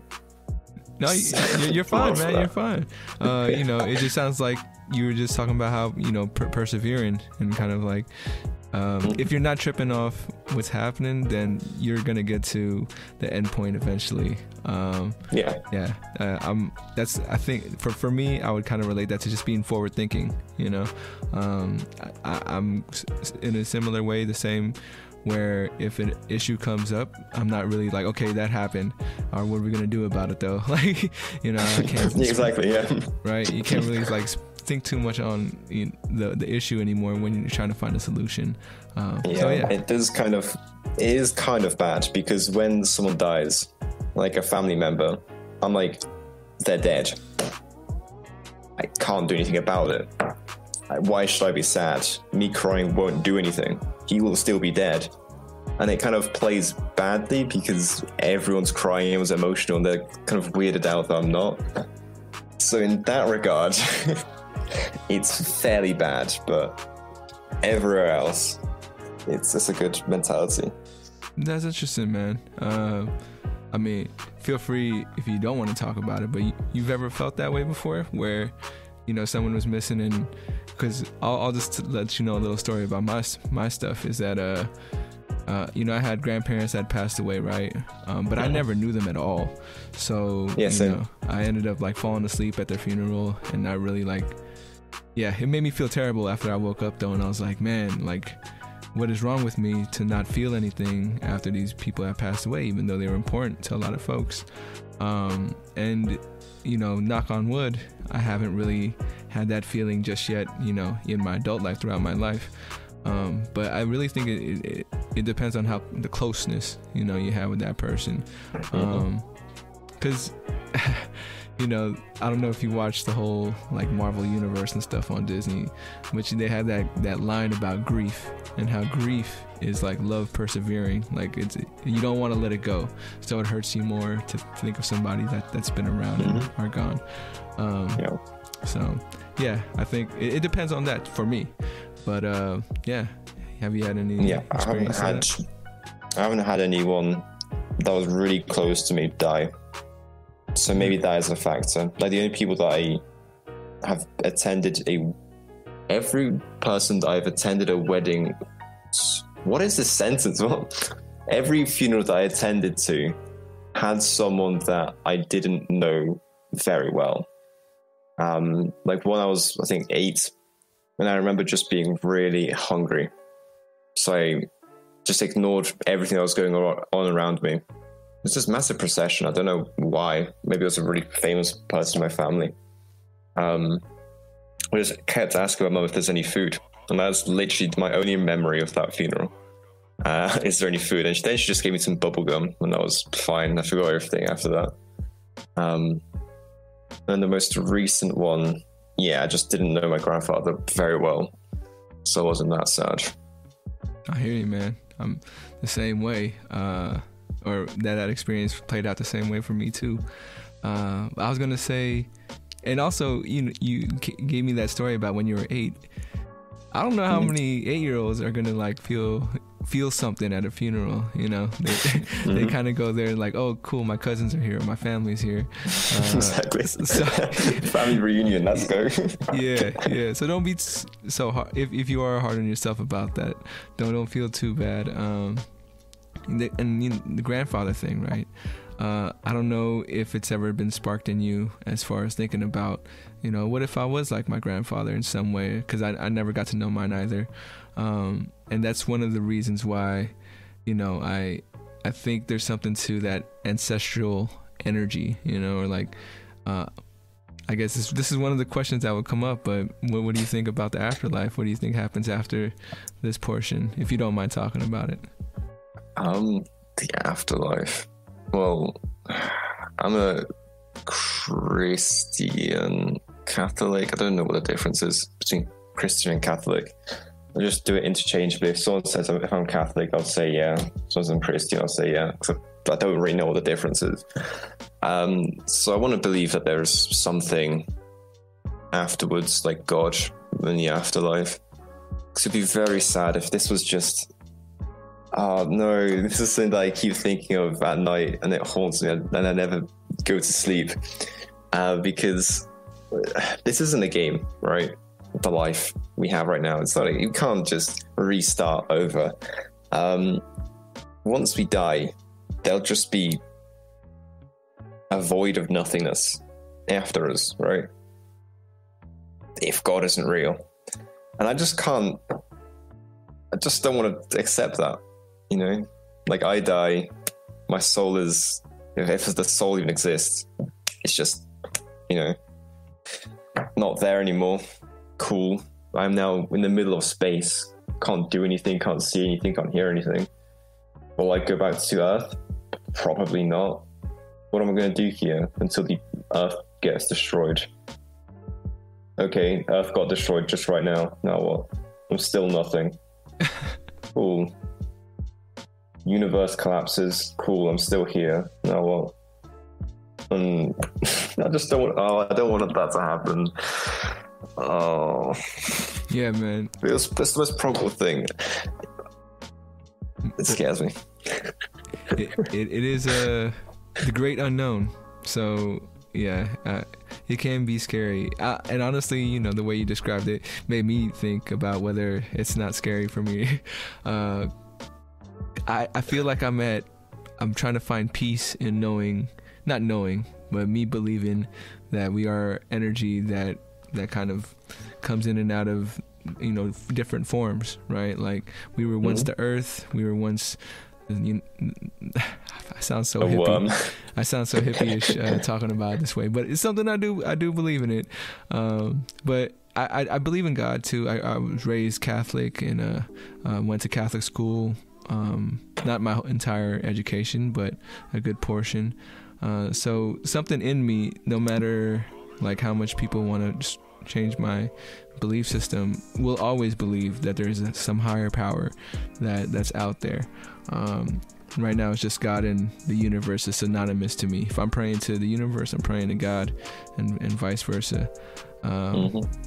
Speaker 1: No, you, you're (laughs) fine, man. You're fine. Uh, you know, it just sounds like you were just talking about how you know per- persevering and kind of like um, mm-hmm. if you're not tripping off what's happening, then you're gonna get to the end point eventually. Um,
Speaker 2: yeah,
Speaker 1: yeah. Uh, I'm. That's. I think for for me, I would kind of relate that to just being forward thinking. You know, um, I, I'm in a similar way, the same where if an issue comes up, I'm not really like, okay, that happened, or what are we gonna do about it though? (laughs) like, you know, I
Speaker 2: can't (laughs) exactly, yeah,
Speaker 1: right. You can't really like think too much on you know, the the issue anymore when you're trying to find a solution.
Speaker 2: Um, yeah, so yeah, it does kind of it is kind of bad because when someone dies, like a family member, I'm like, they're dead. I can't do anything about it. Why should I be sad? Me crying won't do anything. He will still be dead. And it kind of plays badly because everyone's crying, and was emotional, and they're kind of weirded out that I'm not. So, in that regard, (laughs) it's fairly bad, but everywhere else, it's just a good mentality.
Speaker 1: That's interesting, man. Uh, I mean, feel free if you don't want to talk about it, but you, you've ever felt that way before, where you know someone was missing, and because I'll, I'll, just let you know a little story about my my stuff is that uh, uh, you know, I had grandparents that passed away, right? Um, but I never knew them at all. So,
Speaker 2: yeah,
Speaker 1: you know, I ended up like falling asleep at their funeral and I really like yeah, it made me feel terrible after I woke up though, and I was like, man, like, what is wrong with me to not feel anything after these people have passed away, even though they were important to a lot of folks? Um, and you know, knock on wood, I haven't really had that feeling just yet, you know, in my adult life throughout my life. Um, but I really think it, it, it depends on how the closeness you know you have with that person, because. Um, (laughs) you know, I don't know if you watched the whole like Marvel universe and stuff on Disney, which they had that that line about grief and how grief is like love persevering. Like it's you don't want to let it go, so it hurts you more to think of somebody that that's been around mm-hmm. and are gone. Um, yeah. So yeah, I think it, it, depends on that for me. But uh, yeah, have you had any?
Speaker 2: Yeah, I haven't had. I haven't had anyone that was really close to me die. So maybe that is a factor. Like the only people that I have attended a every person that I've attended a wedding. What is the sentence? (laughs) Well, every funeral that I attended to had someone that I didn't know very well. Um, like when I was, I think, eight, and I remember just being really hungry. So I just ignored everything that was going on around me it's this massive procession. I don't know why. Maybe it was a really famous person in my family. Um, I just kept asking my mum if there's any food, and that's literally my only memory of that funeral. Uh, (laughs) is there any food? And then she just gave me some bubble gum, and that was fine. I forgot everything after that. Um, and the most recent one, yeah, I just didn't know my grandfather very well, so I wasn't that sad.
Speaker 1: I hear you, man. I'm the same way. Uh, or that that experience played out the same way for me too. Uh, I was gonna say, and also you you gave me that story about when you were eight. I don't know how mm-hmm. many eight year olds are gonna like feel feel something at a funeral. You know, they (laughs) mm-hmm. they kind of go there like, oh, cool, my cousins are here, my family's here. (laughs)
Speaker 2: Uh, exactly. (laughs) So, Family reunion. Let's go.
Speaker 1: yeah, yeah. So don't be so hard. If if you are hard on yourself about that, don't don't feel too bad. Um, the, and you know, the grandfather thing, right? Uh, I don't know if it's ever been sparked in you as far as thinking about, you know, what if I was like my grandfather in some way? Because I, I never got to know mine either, um, and that's one of the reasons why, you know, I I think there's something to that ancestral energy, you know, or like. Uh, I guess this, this, is one of the questions that would come up, but what, what do you think about the afterlife? What do you think happens after this portion, if you don't mind talking about it?
Speaker 2: Um, the afterlife. Well, I'm a Christian Catholic. I don't know what the difference is between Christian and Catholic. I just do it interchangeably. If someone says if I'm Catholic, I'll say yeah. If someone says I'm Christian, I'll say yeah. I don't really know the difference is. Um, so I want to believe that there's something afterwards, like God in the afterlife. Because it'd be very sad if this was just Oh no, this is something that I keep thinking of at night and it haunts me and I never go to sleep uh, because this isn't a game, right? The life we have right now, it's not. Like, you can't just restart over. Um, once we die, there'll just be a void of nothingness after us, right? If God isn't real, and I just can't. I just don't want to accept that, you know. Like I die, my soul is. If the soul even exists, it's just, you know, not there anymore. Cool. I'm now in the middle of space. Can't do anything, can't see anything, can't hear anything. Will I go back to Earth? Probably not. What am I going to do here until the Earth gets destroyed? Okay, Earth got destroyed just right now. Now what? I'm still nothing. (laughs) cool. Universe collapses. Cool, I'm still here. Now what? Hmm. And (laughs) I just don't. Oh, I don't want that to happen. Oh,
Speaker 1: Yeah, man.
Speaker 2: That's, it's the most probable thing. It scares me.
Speaker 1: It, it, it is uh, the great unknown. So yeah, uh, it can be scary. Uh, and honestly, you know, the way you described it made me think about whether it's not scary for me. (laughs) Uh, I I feel like I'm at. I'm trying to find peace in knowing, not knowing, but me believing that we are energy that that kind of comes in and out of you know different forms right like we were once
Speaker 2: Mhm.
Speaker 1: the earth we were once you, (laughs) I sound so hippie. I sound so hippie-ish uh, (laughs) talking about it this way, but it's something I do. I do believe in it. Um, but I, I, I believe in God too. I, I was raised Catholic and uh, uh, went to Catholic school. Um, not my entire education, but a good portion. Uh, so something in me, no matter like how much people want to change my belief system, will always believe that there's some higher power that that's out there. Um, right now, it's just God and the universe is synonymous to me. If I'm praying to the universe, I'm praying to God, and and vice versa. Um,
Speaker 2: Mhm.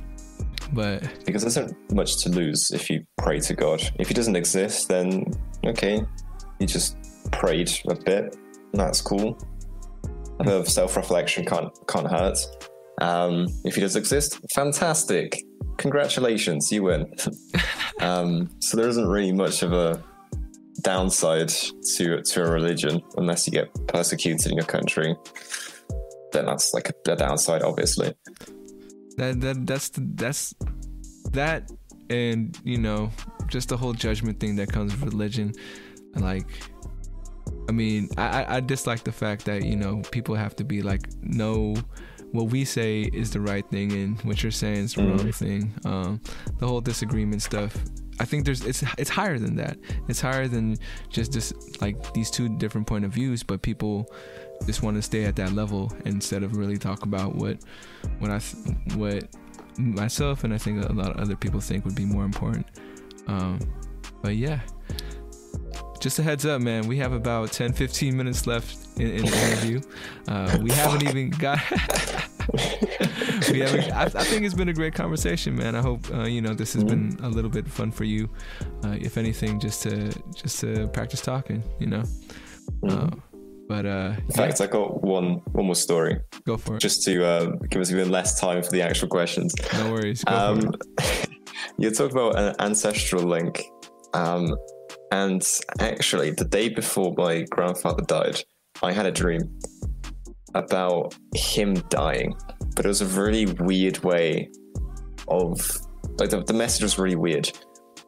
Speaker 1: But
Speaker 2: Because there's not much to lose if you pray to God. If He doesn't exist, then okay, you just prayed a bit. That's cool. A bit of self-reflection can't can't hurt. Um, if He does exist, fantastic. Congratulations, you win. (laughs) um, so there isn't really much of a downside to to a religion unless you get persecuted in your country. Then that's like a, a downside, obviously.
Speaker 1: that that that's the, that's that and you know just the whole judgment thing that comes with religion like i mean I i dislike the fact that you know people have to be like no what we say is the right thing and what you're saying is the wrong
Speaker 2: Mhm.
Speaker 1: thing um the whole disagreement stuff i think there's it's it's higher than that it's higher than just this like these two different point of views but people just want to stay at that level instead of really talk about what what I what myself and I think a lot of other people think would be more important. Um, but yeah, just a heads up, man. We have about 10, 15 minutes left in, in the interview. Uh, we haven't even got. (laughs) we haven't. I, I think it's been a great conversation, man. I hope uh, you know this has been a little bit fun for you. Uh, if anything, just to just to practice talking, you know. Uh, but uh,
Speaker 2: In fact, I got one one more story.
Speaker 1: go for it.
Speaker 2: just to uh, give us even less time for the actual questions.
Speaker 1: no worries. Go
Speaker 2: Um, (laughs) you talk about an ancestral link, um, and actually, the day before my grandfather died, I had a dream about him dying, but it was a really weird way of like the, the message was really weird.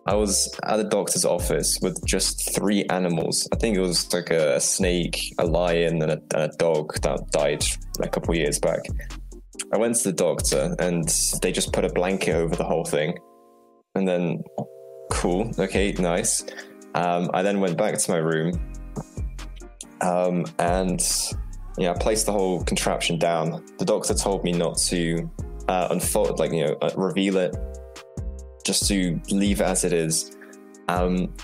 Speaker 2: I was at the doctor's office with just three animals. I think it was like a, a snake, a lion, and a, and a dog that died a couple years back. I went to the doctor and they just put a blanket over the whole thing. And then, cool, okay, nice. Um, I then went back to my room um, and yeah, I placed the whole contraption down. The doctor told me not to uh, unfold, like, you know, uh, reveal it, just to leave it as it is. Um,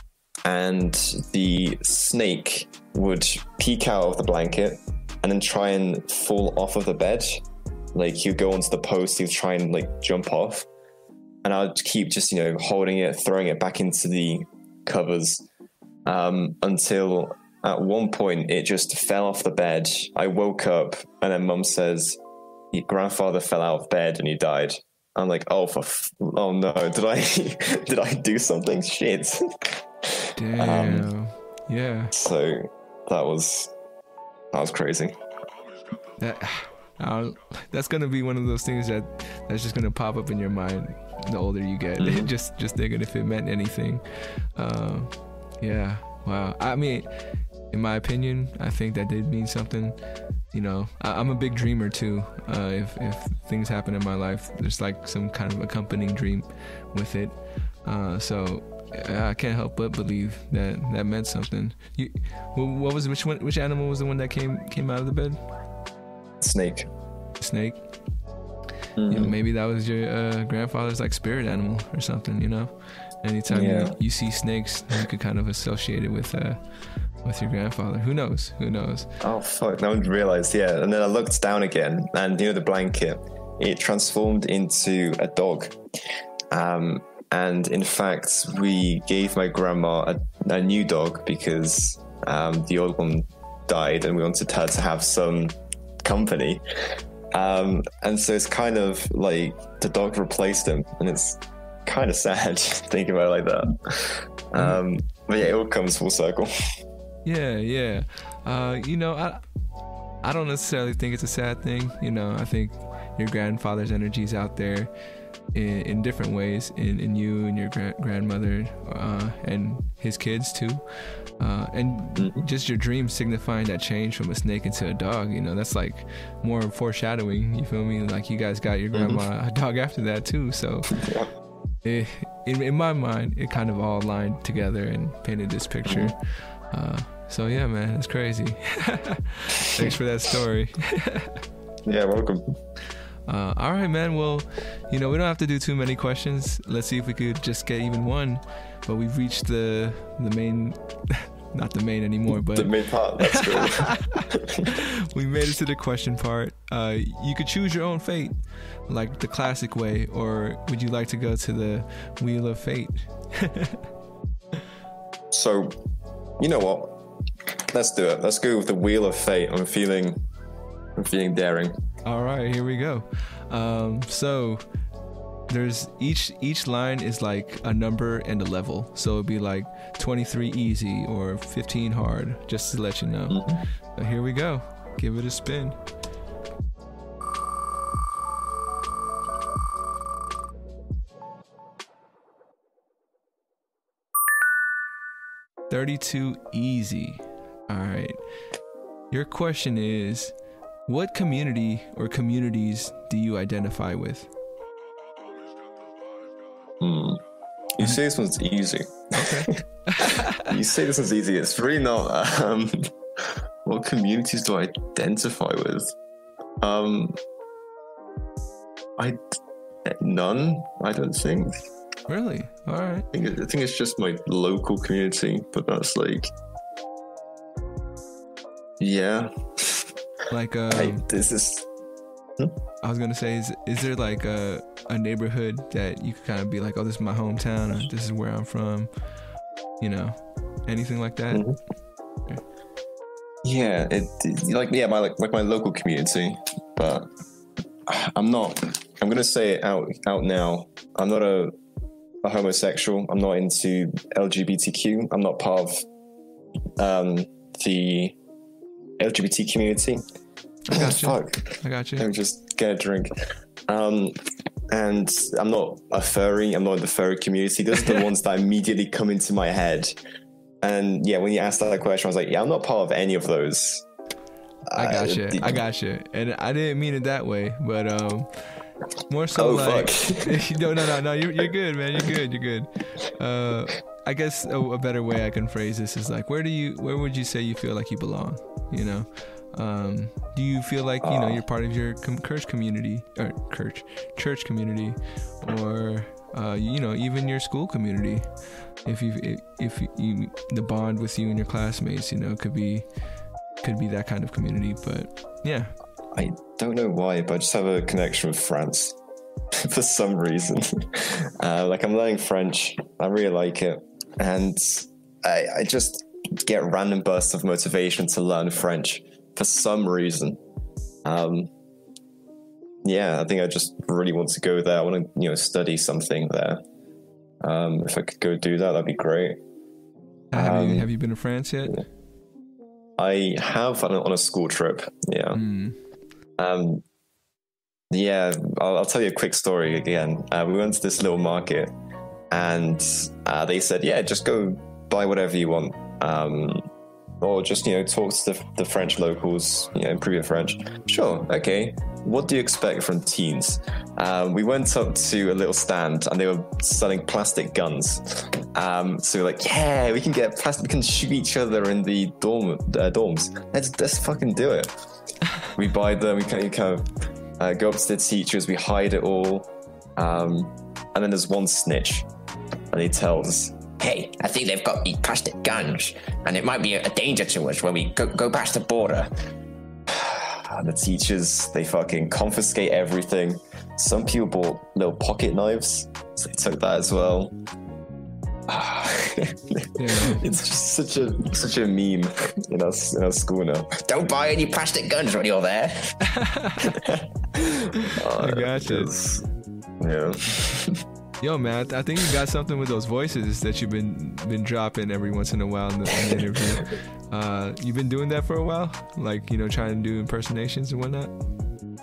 Speaker 2: and the snake would peek out of the blanket and then try and fall off of the bed like he'd go onto the post, he'd try and like jump off, and I'd keep just you know holding it, throwing it back into the covers um, until at one point it just fell off the bed. I woke up and then mum says, Your grandfather fell out of bed and he died. I'm like, oh, for f- oh no, (laughs) did I (laughs) did I do something? Shit. (laughs)
Speaker 1: Damn. yeah.
Speaker 2: So that was that was crazy.
Speaker 1: That that's gonna be one of those things that that's just gonna pop up in your mind the older you get.
Speaker 2: Mhm.
Speaker 1: just just thinking if it meant anything. Um, yeah. Wow. I mean, in my opinion, I think that did mean something. You know, I, I'm a big dreamer too. Uh, if if things happen in my life, there's like some kind of accompanying dream with it. Uh, so I can't help but believe that that meant something. You, what was which one? Which animal was the one that came came out of the bed?
Speaker 2: Snake.
Speaker 1: Snake.
Speaker 2: Mhm.
Speaker 1: You know, maybe that was your uh, grandfather's like spirit animal or something. You know, anytime
Speaker 2: Yeah.
Speaker 1: you, you see snakes, you could kind of associate it with uh, with your grandfather. Who knows? Who knows?
Speaker 2: Oh fuck! No one realized. Yeah, and then I looked down again, and you know the blanket, it transformed into a dog. Um, and in fact, we gave my grandma a, a new dog because um, the old one died, and we wanted her to have some company. Um, and so it's kind of like the dog replaced him, and it's kind of (laughs) sad thinking about it like that. Um, but yeah, it all comes full circle. (laughs)
Speaker 1: Yeah, yeah. Uh, you know, I I don't necessarily think it's a sad thing. You know, I think your grandfather's energy is out there in, in different ways in, in you and your gra- grandmother uh, and his kids too. Uh, and just your dream signifying that change from a snake into a dog. You know, that's like more foreshadowing. You feel me? Like you guys got your grandma a dog after that too. So it, in, in my mind, it kind of all lined together and painted this picture. Uh, so yeah, man, it's crazy. (laughs) Thanks for that story. (laughs)
Speaker 2: Yeah, welcome.
Speaker 1: Uh, all right, man. Well, you know, we don't have to do too many questions. Let's see if we could just get even one. But we've reached the the main, (laughs) not the main anymore, but
Speaker 2: The mid part, that's good.
Speaker 1: we made it to the question part. Uh, you could choose your own fate, like the classic way, or would you like to go to the wheel of fate?
Speaker 2: so, you know what? Let's do it. Let's go with the wheel of fate. I'm feeling, I'm feeling daring.
Speaker 1: All right, here we go. Um, so there's each each line is like a number and a level. So it'd be like 23 easy or 15 hard, just to let you know.
Speaker 2: Mhm.
Speaker 1: So here we go. Give it a spin. Thirty-two easy. All right. Your question is, what community or communities do you identify with?
Speaker 2: Hmm. You say this one's easy.
Speaker 1: Okay. (laughs)
Speaker 2: You say this one's easy. It's really not. Um, what communities do I identify with? Um, I none. I don't think.
Speaker 1: Really? All right.
Speaker 2: I think, I think it's just my local community, but that's like, yeah.
Speaker 1: Like, (laughs) um,
Speaker 2: this is
Speaker 1: I was gonna say, is is there like a a neighborhood that you could kind of be like, oh, this is my hometown, or this is where I'm from, you know, anything like that?
Speaker 2: Mhm. Yeah, it, it- like yeah, my like like my local community, but I'm not. I'm gonna say it out out now. I'm not a a homosexual. I'm not into LGBTQ. I'm not part of um, the LGBT community.
Speaker 1: I got you.
Speaker 2: Fuck.
Speaker 1: I got
Speaker 2: Let
Speaker 1: you.
Speaker 2: me just get a drink. Um, and I'm not a furry. I'm not in the furry community. Those are the (laughs) ones that immediately come into my head. And yeah, when you asked that question, I was like, yeah, I'm not part of any of those.
Speaker 1: I got you.
Speaker 2: Uh,
Speaker 1: I got you. And I didn't mean it that way, but um, more so
Speaker 2: Oh,
Speaker 1: like, (laughs) no, no, no, no. You're you're good, man. You're good. You're good. Uh, I guess a, a better way I can phrase this is like, where do you, where would you say you feel like you belong? You know, um, do you feel like you know
Speaker 2: Ah.
Speaker 1: you're part of your com- church community or church church community, or uh, you know even your school community? If you if, if you the bond with you and your classmates, you know, could be could be that kind of community. But yeah,
Speaker 2: I don't know why, but I just have a connection with France (laughs) for some reason. (laughs) uh, like I'm learning French. I really like it, and I, I just get random bursts of motivation to learn French for some reason. Um, yeah, I think I just really want to go there. I want to, you know, study something there. Um, if I could go do that, that'd be great.
Speaker 1: Have
Speaker 2: Um,
Speaker 1: you have you been to France yet?
Speaker 2: I have on a, on a school trip. Yeah.
Speaker 1: Mm.
Speaker 2: Um, yeah, I'll, I'll tell you a quick story again. Uh, we went to this little market, and uh, they said, "Yeah, just go buy whatever you want, um, or just you know talk to the, the French locals, you know, improve your French." Sure, okay. What do you expect from teens? Um, we went up to a little stand, and they were selling plastic guns. Um, so we're like, "Yeah, we can get plastic. We can shoot each other in the dorm uh, dorms. Let's let's fucking do it." We buy them, we kind of, uh, go up to the teachers, we hide it all. Um, and then there's one snitch, and he tells,
Speaker 3: Hey, I think they've got these plastic guns, and it might be a danger to us when we go, go past the border. (sighs)
Speaker 2: and the teachers, they fucking confiscate everything. Some people bought little pocket knives, so they took that as well. (sighs) (laughs) it's just such a such a meme in our, in our school now.
Speaker 3: Don't buy any plastic guns when you're there. (laughs)
Speaker 1: I gotcha.
Speaker 2: It's- Yeah. (laughs)
Speaker 1: Yo, man, I think you got something with those voices that you've been been dropping every once in a while in the, in the interview. Uh, you've been doing that for a while, like you know, trying to do impersonations and whatnot.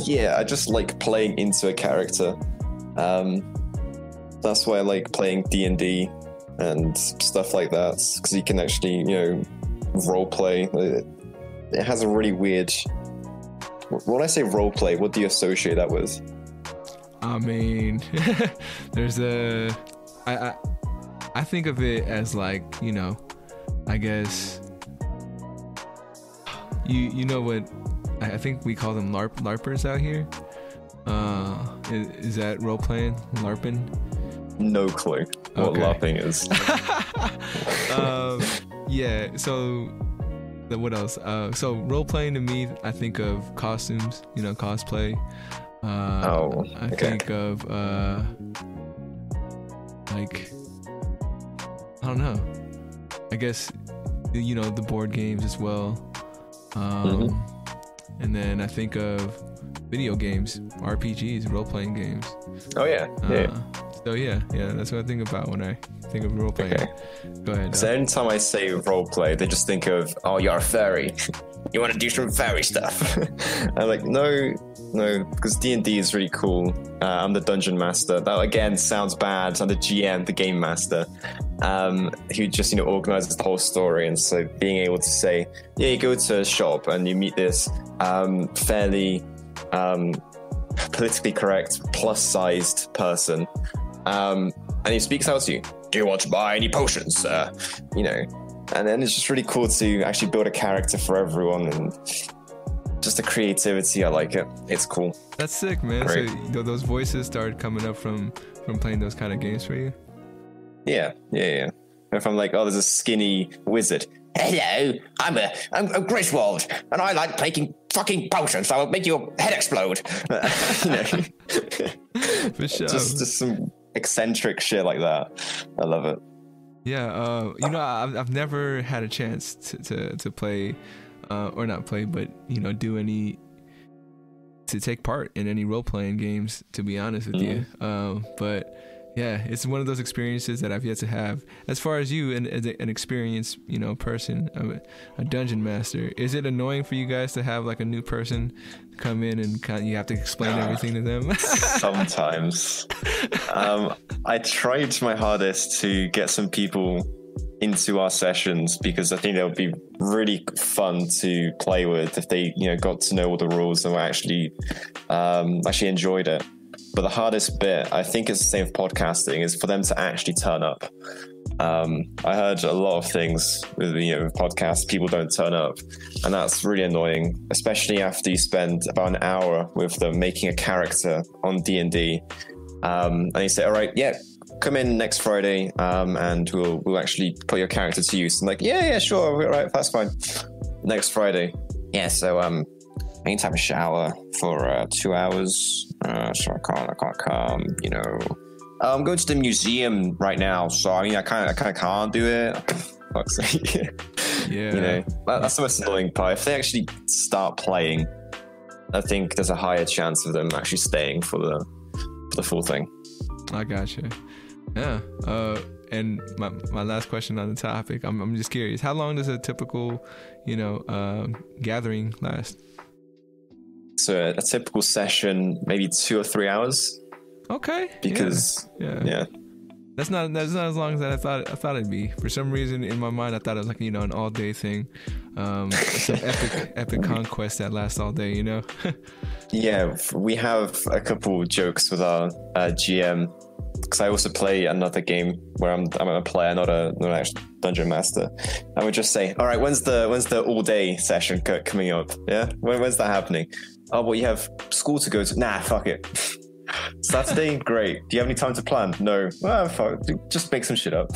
Speaker 2: yeah i just like playing into a character um that's why i like playing d&d and stuff like that because you can actually you know role play it, has a really weird when i say role play what do you associate that with
Speaker 1: I mean, (laughs) there's a, I, I, I think of it as like you know, I guess, you you know what, I I think we call them LARP LARPers out here. Uh, is, is that role playing LARPing?
Speaker 2: No clue what
Speaker 1: Okay.
Speaker 2: LARPing is (laughs)
Speaker 1: um, yeah. So, the- what else? Uh, so role playing to me, I think of costumes. You know, cosplay. Uh,
Speaker 2: Oh,
Speaker 1: I think of uh, like I don't know. I guess you know the board games as well. Um,
Speaker 2: Mm-hmm.
Speaker 1: And then I think of video games, RPGs, role playing games.
Speaker 2: oh yeah yeah
Speaker 1: Uh, so yeah, yeah, that's what I think about when I think of role playing.
Speaker 2: Okay.
Speaker 1: Go ahead.
Speaker 2: because anytime i say role play they just think of
Speaker 3: Oh, you're a fairy. You want to do some fairy stuff? (laughs)
Speaker 2: I'm like, no, no, because D and D is really cool. Uh, I'm the dungeon master. That again sounds bad. I'm the GM, the game master, um, who just you know organizes the whole story. And so being able to say, yeah, you go to a shop and you meet this um, fairly um, politically correct, plus-sized person, um, and he speaks out to you.
Speaker 3: do you want to buy any potions, sir?
Speaker 2: You know, and then it's just really cool to actually build a character for everyone and. Just the creativity, I like it. It's cool.
Speaker 1: That's sick, man.
Speaker 2: Great.
Speaker 1: So those voices started coming up from from playing those kind of games for you.
Speaker 2: Yeah, yeah, yeah. If I'm like, oh, there's a skinny wizard.
Speaker 3: Hello, I'm a I'm, I'm Griswold, and I like making fucking potions. I will make your head explode. (laughs)
Speaker 2: you know, (laughs)
Speaker 1: For sure.
Speaker 2: just just some eccentric shit like that. I love it.
Speaker 1: Yeah, uh, you know, I've, I've never had a chance to, to, to play, uh, or not play, but, you know, do any, to take part in any role playing games, to be honest with you. Um, but yeah, it's one of those experiences that I've yet to have. As far as you, and as an experienced, you know, person, a, a dungeon master, is it annoying for you guys to have like a new person come in and kind of, you have to explain everything to them? (laughs)
Speaker 2: Sometimes, um, I tried my hardest to get some people into our sessions because I think that would be really fun to play with if they, you know, got to know all the rules and were actually um, actually enjoyed it. But the hardest bit, I think, it's the same with podcasting, is for them to actually turn up. Um, I heard a lot of things with you know podcasts, people don't turn up, and that's really annoying, especially after you spend about an hour with them making a character on D and D, um, and you say, "All right, yeah, come in next Friday, um, and we'll we'll actually put your character to use." And like, yeah, yeah, sure, all right, that's fine. Next Friday, yeah. So um, I need to have a shower for uh, two hours, uh, so I can't I can't come. You know, Uh, I'm going to the museum right now, so I mean, I kind of I kind of can't do it. (laughs) Fuck's sake. (laughs)
Speaker 1: Yeah.
Speaker 2: You know, that, that's the most annoying part. If they actually start playing, I think there's a higher chance of them actually staying for the for the full thing.
Speaker 1: I gotcha. Yeah. Uh, and my my last question on the topic, I'm I'm just curious, how long does a typical, you know, uh, gathering last?
Speaker 2: So a, a typical session, maybe two or three hours,
Speaker 1: Okay.
Speaker 2: because
Speaker 1: yeah.
Speaker 2: yeah,
Speaker 1: That's not that's not as long as I thought I thought it'd be. For some reason in my mind I thought it was like, you know, an all day thing. Um some epic (laughs) epic conquest that lasts all day, you know? (laughs)
Speaker 2: yeah, we have a couple jokes with our uh, GM because I also play another game where I'm I'm a player, not a not an actual dungeon master. I would just say, all right, when's the when's the all day session co- coming up? Yeah, when, when's that happening? Oh, well, you have school to go to. Nah, fuck it. (laughs) Saturday, great. Do you have any time to plan? No. Well, fuck. Just make some shit up.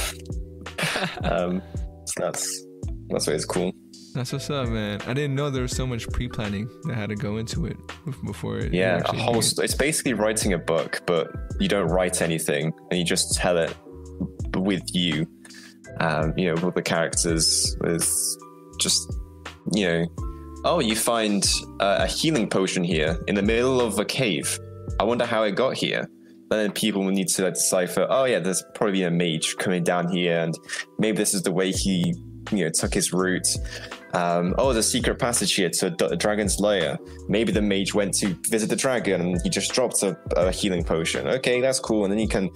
Speaker 2: (laughs) um, so that's that's why it's cool.
Speaker 1: That's what's up, man. I didn't know there was so much pre planning that had to go into it before it
Speaker 2: Yeah, a whole. St- it's basically writing a book, but you don't write anything, and you just tell it with you. Um, you know, with the characters, with just you know, oh, you find uh, a healing potion here in the middle of a cave. I wonder how it got here. And then people will need to like, decipher. Oh, yeah, there's probably a mage coming down here, and maybe this is the way he, you know, took his route. Um, oh, there's a secret passage here to a dragon's lair. Maybe the mage went to visit the dragon and he just dropped a, a healing potion. Okay, that's cool. And then you can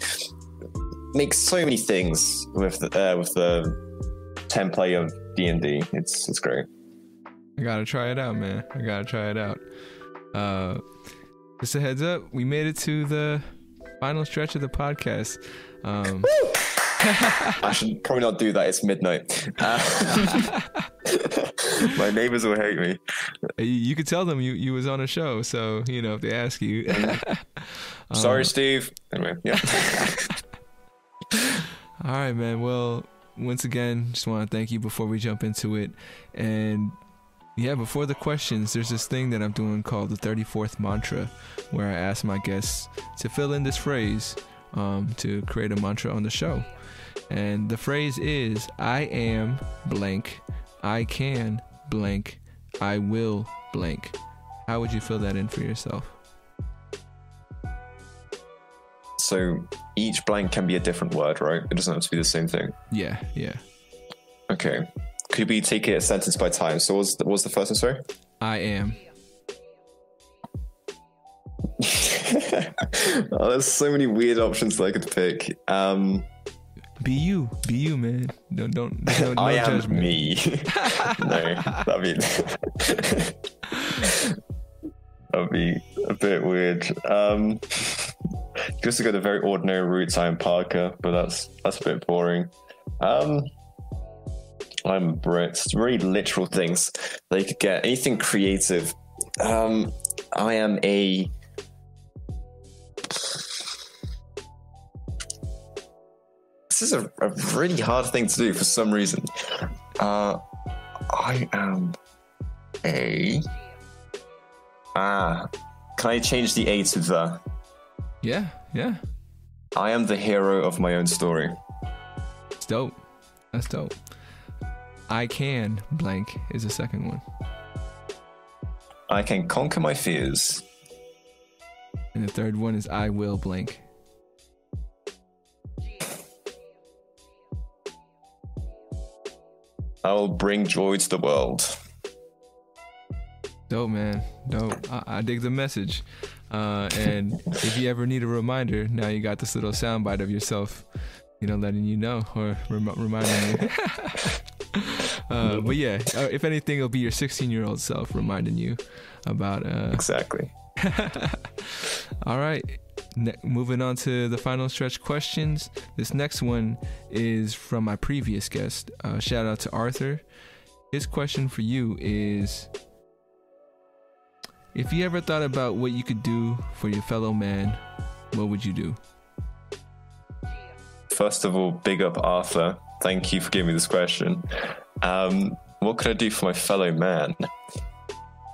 Speaker 2: make so many things with the, uh, with the template of D and D. It's it's great.
Speaker 1: I gotta try it out, man. I gotta try it out. Uh, just a heads up, we made it to the final stretch of the podcast. Um, (laughs)
Speaker 2: I should probably not do that. It's midnight. Uh, (laughs) my neighbors will hate me.
Speaker 1: you, you could tell them you, you was on a show, so you know if they ask you. (laughs)
Speaker 2: Sorry,
Speaker 1: Um,
Speaker 2: Steve. Anyway, yeah.
Speaker 1: All right, man. Well, once again, just want to thank you before we jump into it. And yeah, before the questions, there's this thing that I'm doing called the 34th mantra, where I ask my guests to fill in this phrase um, to create a mantra on the show. And the phrase is I am blank, I can blank, I will blank. How would you fill that in for yourself?
Speaker 2: So each blank can be a different word, right? It doesn't have to be the same thing.
Speaker 1: Yeah, yeah.
Speaker 2: Okay. Could we take it sentence by time? So what's the, what's the first one, sorry?
Speaker 1: I am. (laughs)
Speaker 2: oh, there's so many weird options that I could pick. Um,
Speaker 1: Be you. Be you, man. Don't, don't, no, (laughs) no
Speaker 2: I am me. (laughs) no, that'd be that'd be a bit weird. Um, just to go the very ordinary route, I am Parker, but that's that's a bit boring. Um, I'm Brit. It's very literal things that you could get. Anything creative. Um, I am a. This is a, a really hard thing to do for some reason. Uh, I am a. Ah, can I change the A to the?
Speaker 1: Yeah, yeah.
Speaker 2: I am the hero of my own story.
Speaker 1: It's dope. That's dope. I can blank is the second one.
Speaker 2: I can conquer my fears.
Speaker 1: And the third one is I will blank.
Speaker 2: I will bring joy to the world.
Speaker 1: Dope, man. Dope. I, I dig the message. Uh, and if you ever need a reminder, now you got this little soundbite of yourself, you know, letting you know or rem- reminding you. (laughs) (laughs) uh, but yeah, uh, if anything, it'll be your 16 year old self reminding you about uh,
Speaker 2: Exactly. (laughs)
Speaker 1: All right. Ne- moving on to the final stretch questions. This next one is from my previous guest. Uh, shout out to Arthur. His question for you is If you ever thought about what you could do for your fellow man, what would you do?
Speaker 2: First of all, big up Arthur. Thank you for giving me this question. Um, what could I do for my fellow man?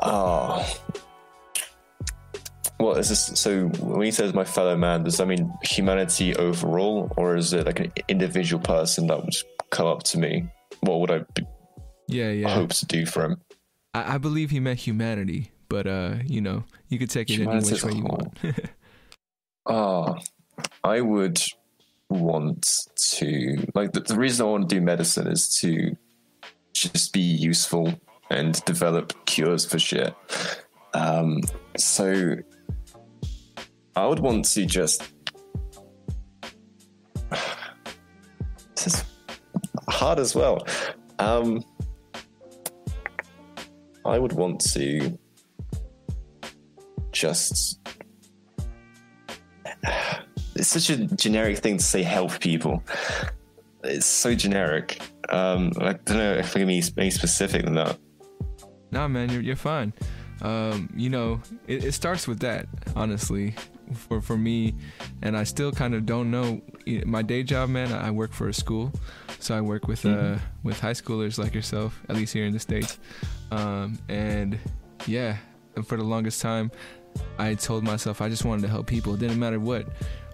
Speaker 2: Oh. What is this? So, when he says my fellow man, does that mean humanity overall, or is it like an individual person that would come up to me? What would I be?
Speaker 1: Yeah, yeah.
Speaker 2: hope to do for him.
Speaker 1: I, I believe he meant humanity, but uh, you know, you could take it any which way you want.
Speaker 2: Oh, (laughs) I would want to like the, the reason I want to do medicine is to just be useful and develop cures for shit. Um, so I would want to just. (sighs) This is hard as well. Um, I would want to just it's such a generic thing to say help people. It's so generic. Um, I don't know if I can be any specific than that.
Speaker 1: Nah, man, you're you're fine. Um, you know, it, it starts with that, honestly, for for me, and I still kind of don't know my day job, man. I work for a school, so I work with uh with high schoolers like yourself, at least here in the states. Um, and yeah, and for the longest time, I told myself I just wanted to help people. It didn't matter what.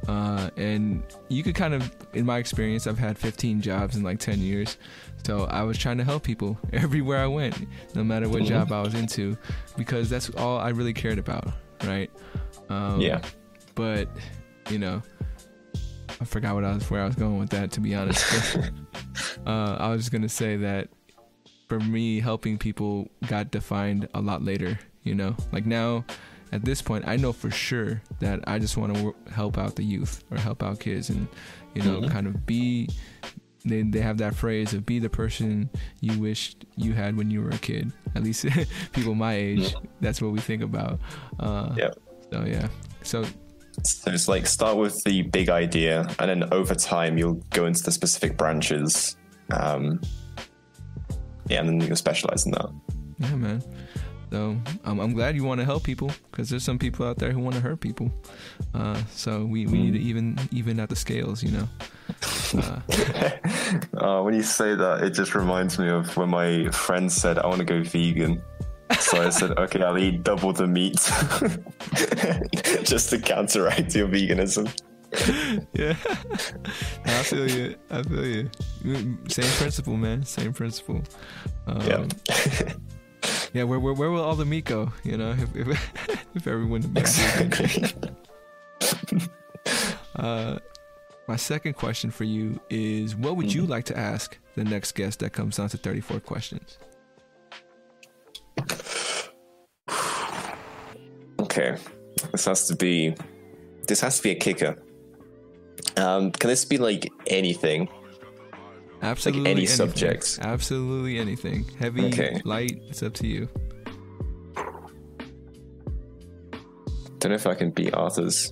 Speaker 1: Uh, and you could kind of, in my experience, I've had 15 jobs in like 10 years. So I was trying to help people (laughs) everywhere I went, no matter what job I was into, because that's all I really cared about, right? Um,
Speaker 2: Yeah.
Speaker 1: But you know, I forgot what I was where I was going with that. To be honest, (laughs) (laughs) uh, I was just gonna say that for me, helping people got defined a lot later. You know, like now. At this point, I know for sure that I just want to help out the youth or help out kids, and you know,
Speaker 2: Mhm.
Speaker 1: kind of be they they have that phrase of be the person you wished you had when you were a kid. At least (laughs) people my age, that's what we think about. Uh,
Speaker 2: Yeah.
Speaker 1: So yeah. So
Speaker 2: So it's like start with the big idea, and then over time you'll go into the specific branches. Um, yeah, and then you'll specialize in that.
Speaker 1: yeah, man. So I'm I'm glad you want to help people because there's some people out there who want to hurt people. Uh, so we, we need to even even out the scales, you know. Uh, (laughs)
Speaker 2: Uh, when you say that, it just reminds me of when my friend said, "I want to go vegan." So I said, (laughs) "Okay, I'll eat double the meat, (laughs) just to counteract your veganism."
Speaker 1: yeah. I feel you. I feel you. Mm, Same principle, man. Same principle. Um,
Speaker 2: Yeah.
Speaker 1: Yeah. Where, where where will all the meat go? You know, if if, (laughs) if everyone vegan. (laughs) Uh, my second question for you is: What would you like to ask the next guest that comes on to 34 questions? (sighs)
Speaker 2: Okay, this has to be. This has to be a kicker. Um, can this be like anything?
Speaker 1: Absolutely
Speaker 2: any
Speaker 1: anything.
Speaker 2: subject.
Speaker 1: Absolutely anything. Heavy,
Speaker 2: Okay.
Speaker 1: light. It's up to you.
Speaker 2: Don't know if I can beat Arthur's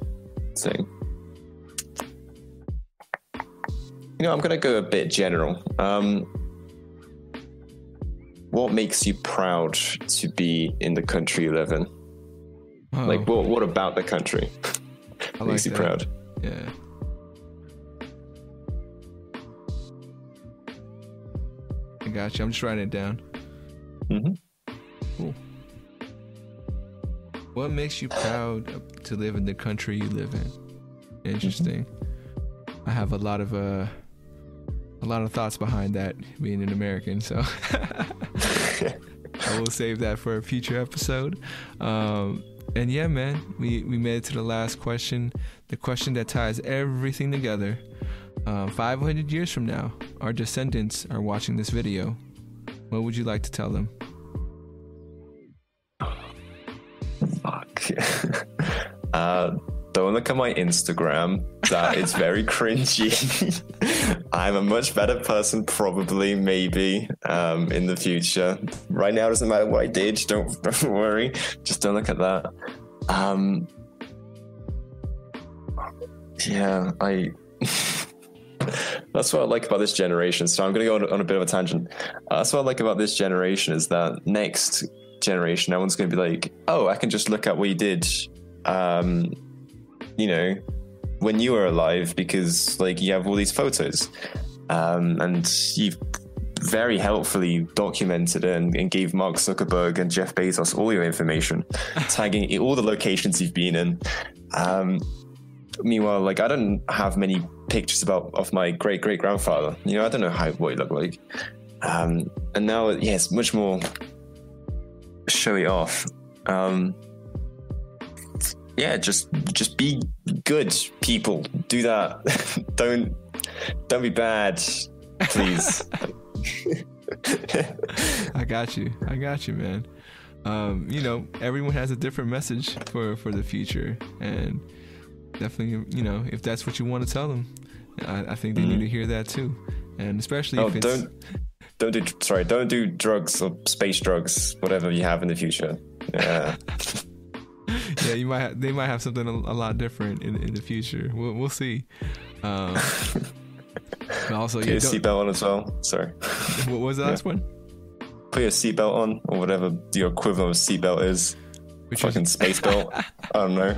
Speaker 2: thing. You know, I'm gonna go a bit general. Um, what makes you proud to be in the country you live in?
Speaker 1: Oh,
Speaker 2: Like, what what about the country
Speaker 1: I like
Speaker 2: makes you
Speaker 1: that.
Speaker 2: proud?
Speaker 1: Yeah. Got you. I'm just writing it down.
Speaker 2: hmm
Speaker 1: Cool. What makes you proud to live in the country you live in? Interesting. I have a lot of uh a lot of thoughts behind that being an American, so (laughs) I will save that for a future episode. Um and yeah, man, we, we made it to the last question. The question that ties everything together. Um, 500 years from now, our descendants are watching this video. What would you like to tell them?
Speaker 2: Fuck. (laughs) uh, don't look at my Instagram. That is very (laughs) cringy. (laughs) I'm a much better person, probably, maybe, um, in the future. Right now, it doesn't matter what I did. Don't, don't worry. Just don't look at that. Um, yeah, I. That's what I like about this generation. So I'm going to go on, on a bit of a tangent. Uh, that's what I like about this generation is that next generation, no one's going to be like, "Oh, I can just look at what you did," um, you know, when you were alive, because like you have all these photos, um, and you've very helpfully documented and, and gave Mark Zuckerberg and Jeff Bezos all your information, (laughs) tagging all the locations you've been in. Um, meanwhile, like I don't have many pictures about of my great great grandfather. You know, I don't know how what he looked like. Um, and now, yeah, it's much more showy off. Um, yeah, just just be good people. Do that. (laughs) don't don't be bad, please. (laughs)
Speaker 1: I got you. I got you, man. Um, you know, everyone has a different message for for the future, and definitely, you know, if that's what you want to tell them, I, I think they mm-hmm. need to hear that too, and especially oh, if it's.
Speaker 2: Don't, don't do sorry. Don't do drugs or space drugs, whatever you have in the future. Yeah. (laughs)
Speaker 1: yeah, you might. Have, they might have something a, a lot different in, in the future. We'll, we'll see. Um, (laughs) also,
Speaker 2: Put yeah, your seatbelt on as well. Sorry.
Speaker 1: What was the yeah. last one?
Speaker 2: Put your seatbelt on, or whatever your equivalent of seatbelt is. Which Fucking is... space belt. (laughs) I don't know.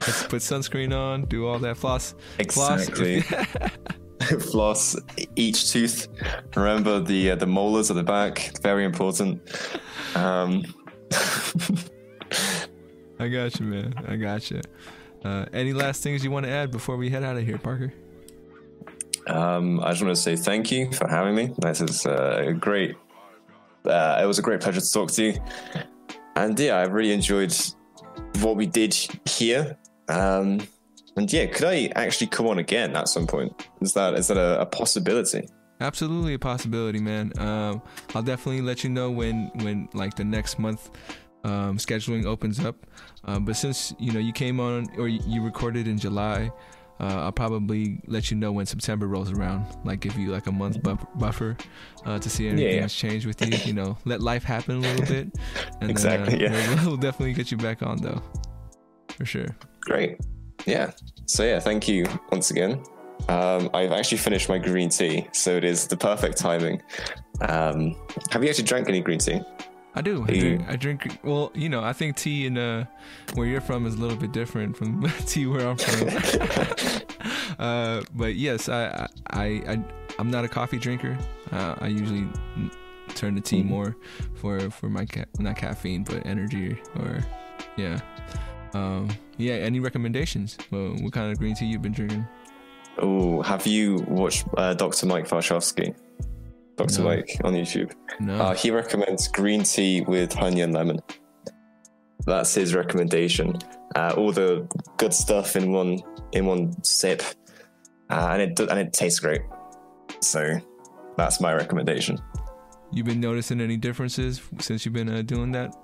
Speaker 1: Let's put sunscreen on. Do all that floss.
Speaker 2: Exactly. Floss, (laughs) floss each tooth. Remember the uh, the molars at the back. Very important. Um, (laughs)
Speaker 1: I got you, man. I got you. Uh, any last things you want to add before we head out of here, Parker?
Speaker 2: Um, I just want to say thank you for having me. This is uh, great. Uh, it was a great pleasure to talk to you, and yeah, I really enjoyed what we did here. Um, and yeah, could I actually come on again at some point? Is that is that a, a possibility?
Speaker 1: Absolutely a possibility, man. Um, I'll definitely let you know when when like the next month um, scheduling opens up. Uh, but since you know you came on or you recorded in July, uh, I'll probably let you know when September rolls around. Like give you like a month buff- buffer uh, to see anything yeah, changed with you. You know, let life happen a little bit.
Speaker 2: And exactly. Then, uh,
Speaker 1: yeah. We'll definitely get you back on though, for sure.
Speaker 2: Great. Yeah. So yeah, thank you once again. Um, I've actually finished my green tea, so it is the perfect timing. Um, have you actually drank any green tea?
Speaker 1: I do. I drink, I drink, Well, you know, I think tea in uh, where you're from is a little bit different from (laughs) tea where I'm from. (laughs) uh, but yes, I, I, I, I'm not a coffee drinker. Uh, I usually turn to tea mm-hmm. more for for my ca- not caffeine, but energy or yeah. Um, yeah. Any recommendations? Well, what kind of green tea you've been drinking?
Speaker 2: Oh, have you watched uh, Dr. Mike Varshavski? Dr. No. Mike on YouTube. No. Uh, he recommends green tea with honey and lemon. That's his recommendation. Uh, all the good stuff in one in one sip, uh, and it and it tastes great. So that's my recommendation.
Speaker 1: You've been noticing any differences since you've been uh, doing that,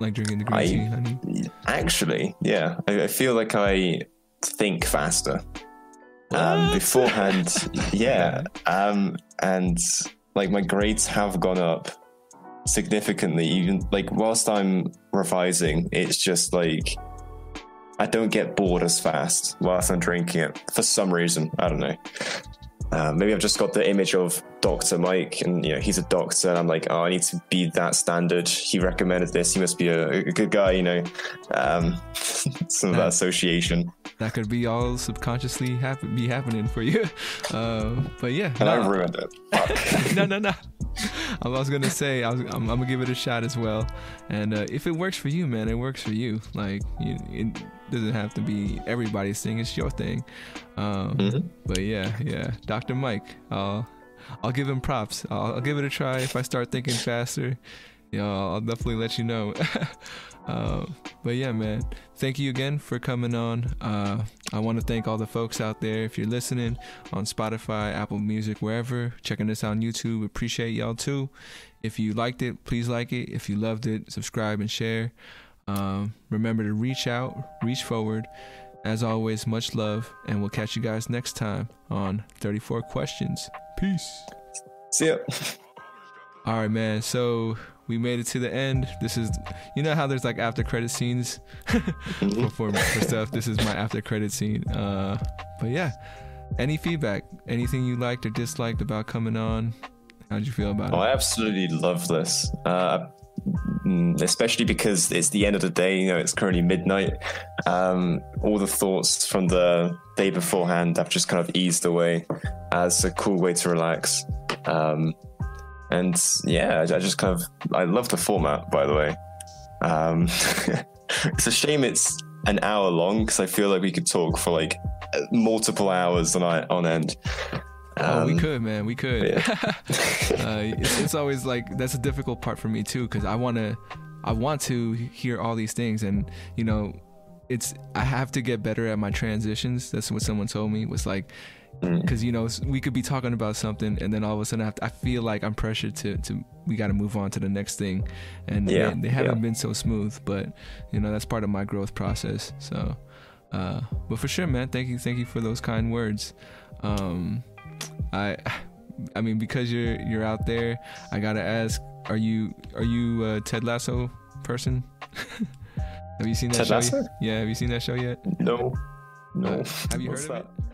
Speaker 1: like drinking the green I, tea, honey?
Speaker 2: Actually, yeah, I, I feel like I think faster. Um, beforehand, (laughs) yeah. Um, and like my grades have gone up significantly. Even like whilst I'm revising, it's just like I don't get bored as fast whilst I'm drinking it for some reason. I don't know. Uh, maybe I've just got the image of Dr. Mike, and you know he's a doctor. And I'm like, oh, I need to be that standard. He recommended this. He must be a, a good guy, you know. Um, (laughs) some of that association.
Speaker 1: That could be all subconsciously happen be happening for you. (laughs) Uh, but yeah,
Speaker 2: and no, I ruined it. (laughs)
Speaker 1: no, no, no. I was gonna say I was, I'm, I'm, gonna give it a shot as well, and uh, if it works for you, man, it works for you. Like you, it doesn't have to be everybody's thing; it's your thing. Um, mm-hmm. But yeah, yeah, Dr. Mike, I'll I'll give him props. I'll, I'll, give it a try. If I start thinking faster, know, I'll definitely let you know. (laughs) uh, but yeah, man, thank you again for coming on. Uh, I want to thank all the folks out there. If you're listening on Spotify, Apple Music, wherever, checking this out on YouTube, appreciate y'all too. If you liked it, please like it. If you loved it, subscribe and share. Um, remember to reach out, reach forward. As always, much love, and we'll catch you guys next time on 34 Questions. Peace.
Speaker 2: See ya.
Speaker 1: All right, man. So we made it to the end. This is, you know how there's like after credit scenes (laughs) for, for stuff. This is my after credit scene. Uh, but yeah, any feedback, anything you liked or disliked about coming on? How'd you feel about
Speaker 2: oh,
Speaker 1: it?
Speaker 2: I absolutely love this. Uh, mm, especially because it's the end of the day. You know, it's currently midnight. Um, all the thoughts from the day beforehand have just kind of eased away as a cool way to relax. Um, and yeah, I just kind of I love the format. By the way, um, (laughs) it's a shame it's an hour long because I feel like we could talk for like multiple hours on on end.
Speaker 1: oh, we
Speaker 2: Um,
Speaker 1: could, man. We could.
Speaker 2: yeah. (laughs)
Speaker 1: uh, it's, it's always like that's a difficult part for me too, because I want to, I want to hear all these things, and you know, it's I have to get better at my transitions. That's what someone told me was like. Because you know we could be talking about something, and then all of a sudden I, have to, I feel like I'm pressured to to we got to move on to the next thing, and
Speaker 2: Yeah,
Speaker 1: they, they haven't
Speaker 2: yeah.
Speaker 1: been so smooth, but you know that's part of my growth process. So, uh, but for sure, man, thank you, thank you for those kind words. Um, I, I mean, because you're you're out there, I gotta ask: Are you are you a Ted Lasso person? (laughs) have you seen that
Speaker 2: Ted
Speaker 1: show?
Speaker 2: Lasso?
Speaker 1: Yeah, have you seen that show yet?
Speaker 2: No. No.
Speaker 1: Uh, have you
Speaker 2: What's
Speaker 1: heard of
Speaker 2: that?
Speaker 1: it?